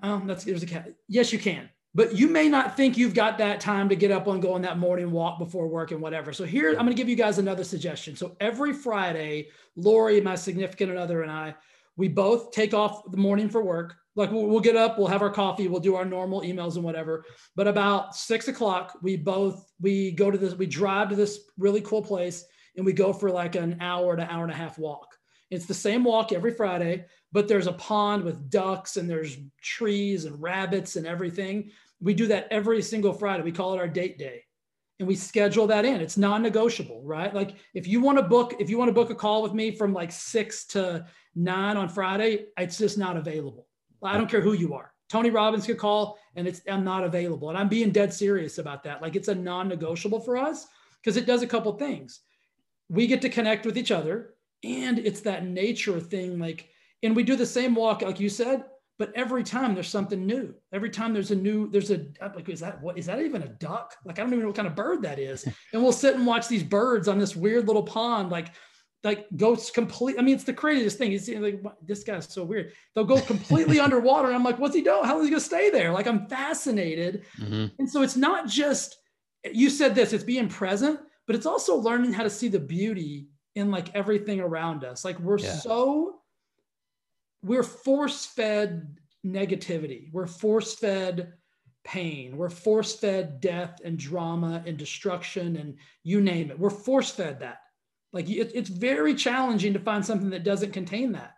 oh, that's there's a cat. Yes, you can. But you may not think you've got that time to get up and go on that morning walk before work and whatever. So here, I'm going to give you guys another suggestion. So every Friday, Lori, my significant other, and I, we both take off the morning for work. Like we'll, we'll, get up, we'll have our coffee, we'll do our normal emails and whatever. But about six o'clock, we both we go to this, we drive to this really cool place and we go for like an hour to hour and a half walk. It's the same walk every Friday, but there's a pond with ducks and there's trees and rabbits and everything. We do that every single Friday. We call it our date day. And we schedule that in. It's non-negotiable, right? Like if you want to book, if you want to book a call with me from like six to nine on Friday, it's just not available. I don't care who you are. Tony Robbins could call and it's I'm not available. And I'm being dead serious about that. Like it's a non-negotiable for us because it does a couple things we get to connect with each other and it's that nature thing like and we do the same walk like you said but every time there's something new every time there's a new there's a like is that what is that even a duck? Like i don't even know what kind of bird that is. And we'll sit and watch these birds on this weird little pond like like goes complete i mean it's the craziest thing. He's like this guy's so weird. They'll go completely underwater and i'm like what's he doing? How is he going to stay there? Like i'm fascinated. Mm-hmm. and so it's not just you said this it's being present but it's also learning how to see the beauty in like everything around us. Like we're yeah. so we're force fed negativity. We're force fed pain. We're force fed death and drama and destruction and you name it. We're force fed that. Like it, it's very challenging to find something that doesn't contain that.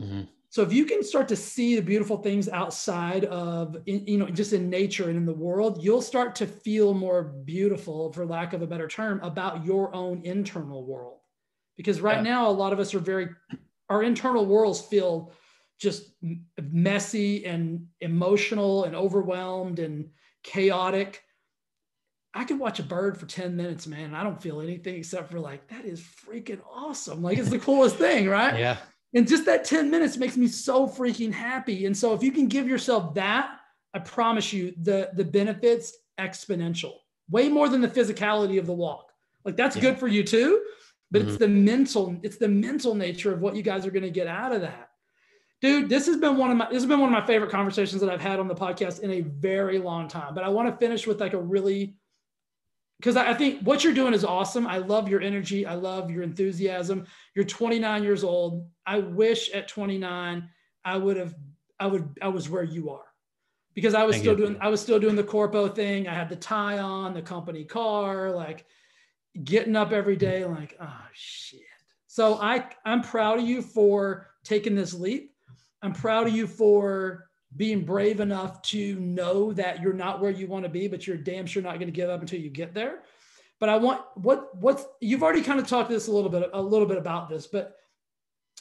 Mm-hmm. So if you can start to see the beautiful things outside of, you know, just in nature and in the world, you'll start to feel more beautiful, for lack of a better term, about your own internal world. Because right yeah. now, a lot of us are very, our internal worlds feel just messy and emotional and overwhelmed and chaotic. I could watch a bird for 10 minutes, man. And I don't feel anything except for like, that is freaking awesome. Like it's the coolest thing, right? Yeah. And just that 10 minutes makes me so freaking happy. And so if you can give yourself that, I promise you the, the benefits exponential, way more than the physicality of the walk. Like that's yeah. good for you too, but mm-hmm. it's the mental, it's the mental nature of what you guys are going to get out of that. Dude, this has been one of my this has been one of my favorite conversations that I've had on the podcast in a very long time. But I want to finish with like a really because I think what you're doing is awesome. I love your energy. I love your enthusiasm. You're 29 years old. I wish at 29 I would have I would I was where you are. Because I was Thank still you. doing I was still doing the corpo thing. I had the tie on, the company car, like getting up every day like, oh shit. So I I'm proud of you for taking this leap. I'm proud of you for being brave enough to know that you're not where you want to be, but you're damn sure not going to give up until you get there. But I want what what's you've already kind of talked this a little bit a little bit about this, but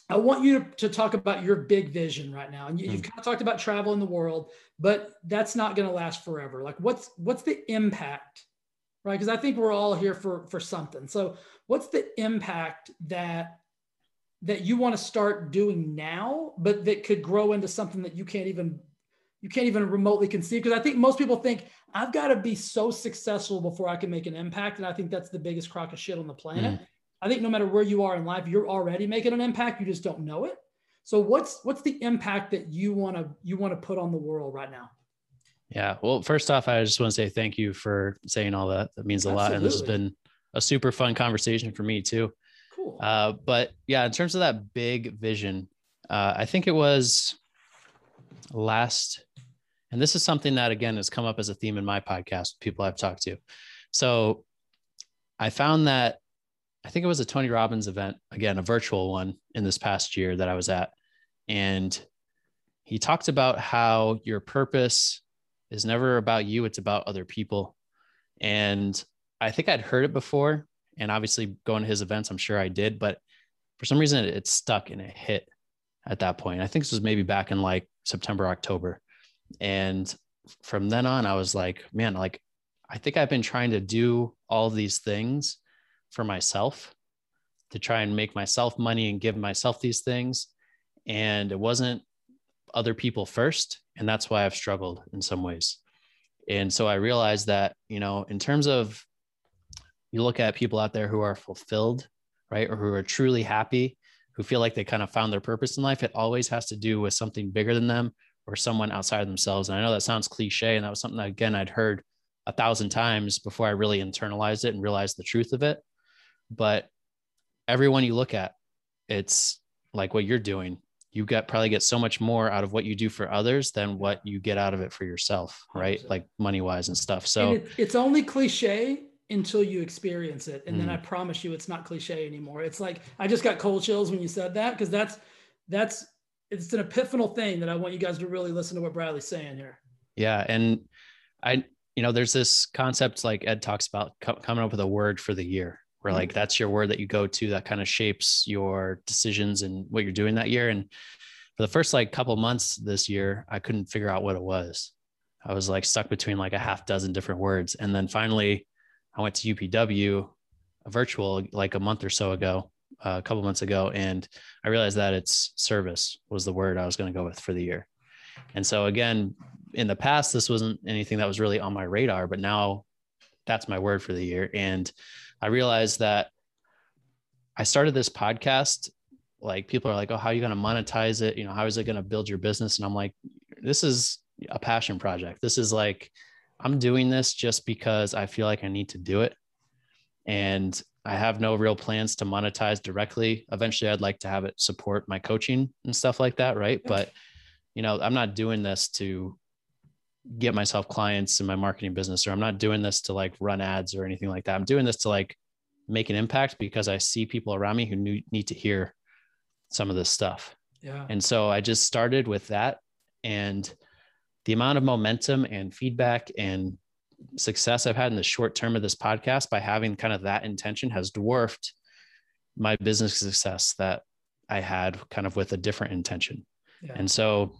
I want you to, to talk about your big vision right now. And you, have hmm. kind of talked about travel in the world, but that's not going to last forever. Like what's what's the impact right? Because I think we're all here for for something. So, what's the impact that that you want to start doing now, but that could grow into something that you can't even you can't even remotely conceive? Because I think most people think I've got to be so successful before I can make an impact, and I think that's the biggest crock of shit on the planet. Mm. I think no matter where you are in life, you're already making an impact. You just don't know it. So what's what's the impact that you want to you want to put on the world right now? Yeah. Well, first off, I just want to say thank you for saying all that. That means a Absolutely. lot. And this has been a super fun conversation for me too. Cool. Uh, but yeah, in terms of that big vision, uh, I think it was last, and this is something that again has come up as a theme in my podcast, people I've talked to. So I found that I think it was a Tony Robbins event, again, a virtual one in this past year that I was at. And he talked about how your purpose is never about you, it's about other people. And I think I'd heard it before. And obviously, going to his events, I'm sure I did. But for some reason, it, it stuck and it hit at that point. I think this was maybe back in like September, October. And from then on, I was like, man, like, I think I've been trying to do all these things for myself to try and make myself money and give myself these things. And it wasn't other people first. And that's why I've struggled in some ways. And so I realized that, you know, in terms of you look at people out there who are fulfilled, right? Or who are truly happy, who feel like they kind of found their purpose in life, it always has to do with something bigger than them or someone outside of themselves. And I know that sounds cliche. And that was something that, again, I'd heard a thousand times before I really internalized it and realized the truth of it but everyone you look at, it's like what you're doing. You get probably get so much more out of what you do for others than what you get out of it for yourself, right? 100%. Like money wise and stuff. So and it, it's only cliche until you experience it. And mm. then I promise you it's not cliche anymore. It's like I just got cold chills when you said that because that's that's it's an epiphanal thing that I want you guys to really listen to what Bradley's saying here. Yeah. And I, you know, there's this concept like Ed talks about co- coming up with a word for the year, where like that's your word that you go to that kind of shapes your decisions and what you're doing that year. And for the first like couple months this year i couldn't figure out what it was. I was like stuck between like a half dozen different words. And then finally i went to upw a virtual like a month or so ago uh, a couple months ago and i realized that it's service was the word i was going to go with for the year. And so again in the past this wasn't anything that was really on my radar but now that's my word for the year. And I realized that I started this podcast. Like people are like, oh, how are you going to monetize it? You know, how is it going to build your business? And I'm like, this is a passion project. This is like, I'm doing this just because I feel like I need to do it. And I have no real plans to monetize directly. Eventually, I'd like to have it support my coaching and stuff like that. Right. But, you know, I'm not doing this to get myself clients in my marketing business or i'm not doing this to like run ads or anything like that. I'm doing this to like make an impact because i see people around me who need to hear some of this stuff. Yeah. And so i just started with that and the amount of momentum and feedback and success i've had in the short term of this podcast by having kind of that intention has dwarfed my business success that i had kind of with a different intention. Yeah. and so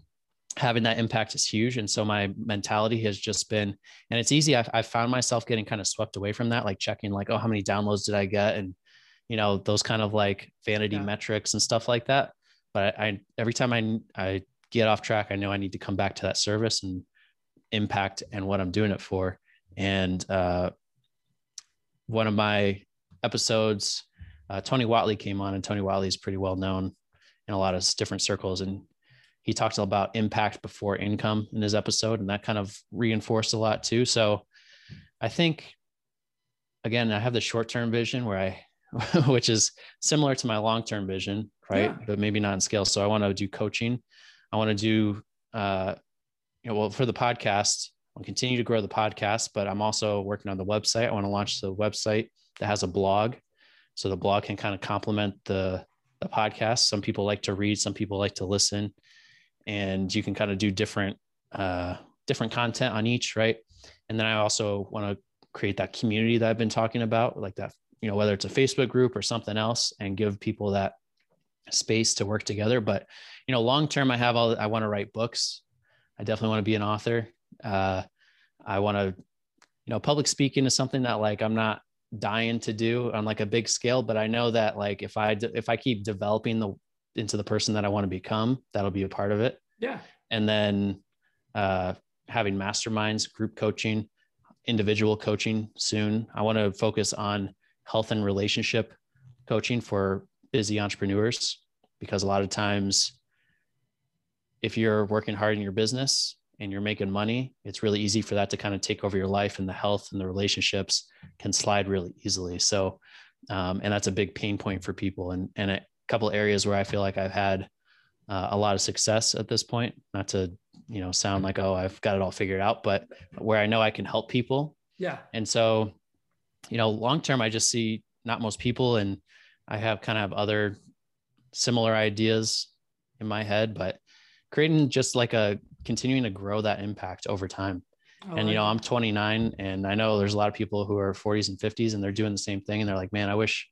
having that impact is huge. And so my mentality has just been, and it's easy. I've, i found myself getting kind of swept away from that, like checking like, oh, how many downloads did I get? And, you know, those kind of like vanity yeah. metrics and stuff like that. But I, I, every time I, I get off track, I know I need to come back to that service and impact and what I'm doing it for. And uh, one of my episodes, uh, Tony Whatley came on, and Tony Whatley is pretty well known in a lot of different circles. And he talked about impact before income in his episode, and that kind of reinforced a lot too. So I think, again, I have the short term vision where I, which is similar to my long term vision, right? Yeah. But maybe not in scale. So I want to do coaching. I want to do, uh, you know, well, for the podcast, I'll continue to grow the podcast, but I'm also working on the website. I want to launch the website that has a blog. So the blog can kind of complement the, the podcast. Some people like to read, some people like to listen and you can kind of do different uh, different content on each, right? And then I also want to create that community that I've been talking about, like that, you know, whether it's a Facebook group or something else, and give people that space to work together. But you know, long term, I have all. I want to write books. I definitely want to be an author. Uh, I want to you know, public speaking is something that like I'm not dying to do on like a big scale, but I know that like if I if I keep developing the into the person that I want to become, that'll be a part of it. Yeah. And then uh, having masterminds, group coaching, individual coaching soon. I want to focus on health and relationship coaching for busy entrepreneurs because a lot of times if you're working hard in your business and you're making money, it's really easy for that to kind of take over your life and the health and the relationships can slide really easily. So, um, and that's a big pain point for people. And, and a couple areas where I feel like I've had uh, a lot of success at this point, not to, you know, sound like, oh, I've got it all figured out, but where I know I can help people. Yeah. And so, you know, long term, I just see not most people, and I have kind of other similar ideas in my head, but creating just like a continuing to grow that impact over time. Oh, and you know, I'm 29 and I know there's a lot of people who are 40s and 50s and they're doing the same thing and they're like, "Man, I wish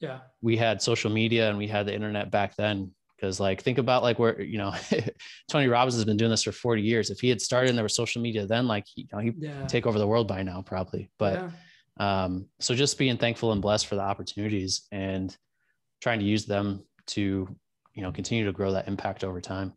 yeah, we had social media and we had the internet back then." Because like think about like where you know Tony Robbins has been doing this for 40 years. If he had started and there was social media then, like you know, he'd yeah. take over the world by now probably. But yeah. um, so just being thankful and blessed for the opportunities and trying to use them to you know continue to grow that impact over time.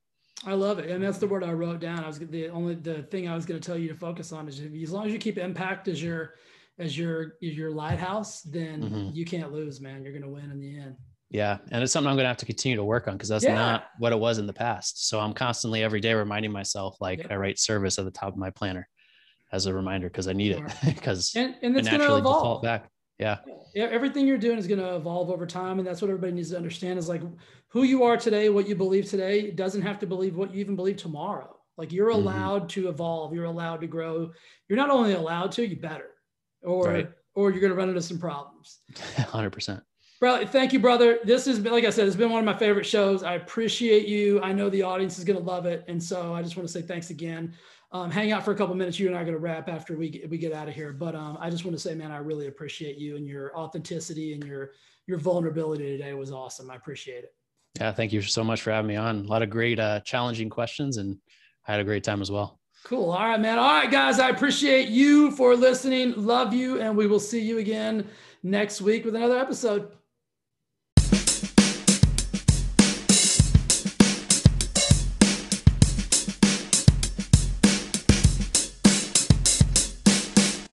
I love it, and that's the word I wrote down. I was the only the thing I was going to tell you to focus on is as long as you keep impact as your as your your lighthouse, then mm-hmm. you can't lose, man. You're going to win in the end. Yeah, and it's something I'm going to have to continue to work on because that's yeah. not what it was in the past. So I'm constantly every day reminding myself, like. I write service at the top of my planner as a reminder because I need it because and, and it's going to evolve back. Yeah. Everything you're doing is going to evolve over time. And that's what everybody needs to understand is like who you are today, what you believe today doesn't have to believe what you even believe tomorrow. Like you're mm-hmm. allowed mm-hmm. to evolve. You're allowed to grow. You're not only allowed to, you better, or, right. or you're going to run into some problems. hundred percent. Bro, thank you, brother. This has been, like I said, it's been one of my favorite shows. I appreciate you. I know the audience is going to love it. And so I just want to say thanks again um, hang out for a couple minutes. You and I are going to wrap after we get, we get out of here. But um, I just want to say, man, I really appreciate you and your authenticity and your your vulnerability today was awesome. I appreciate it. Yeah, thank you so much for having me on. A lot of great, uh, challenging questions, and I had a great time as well. Cool. All right, man. All right, guys. I appreciate you for listening. Love you, and we will see you again next week with another episode.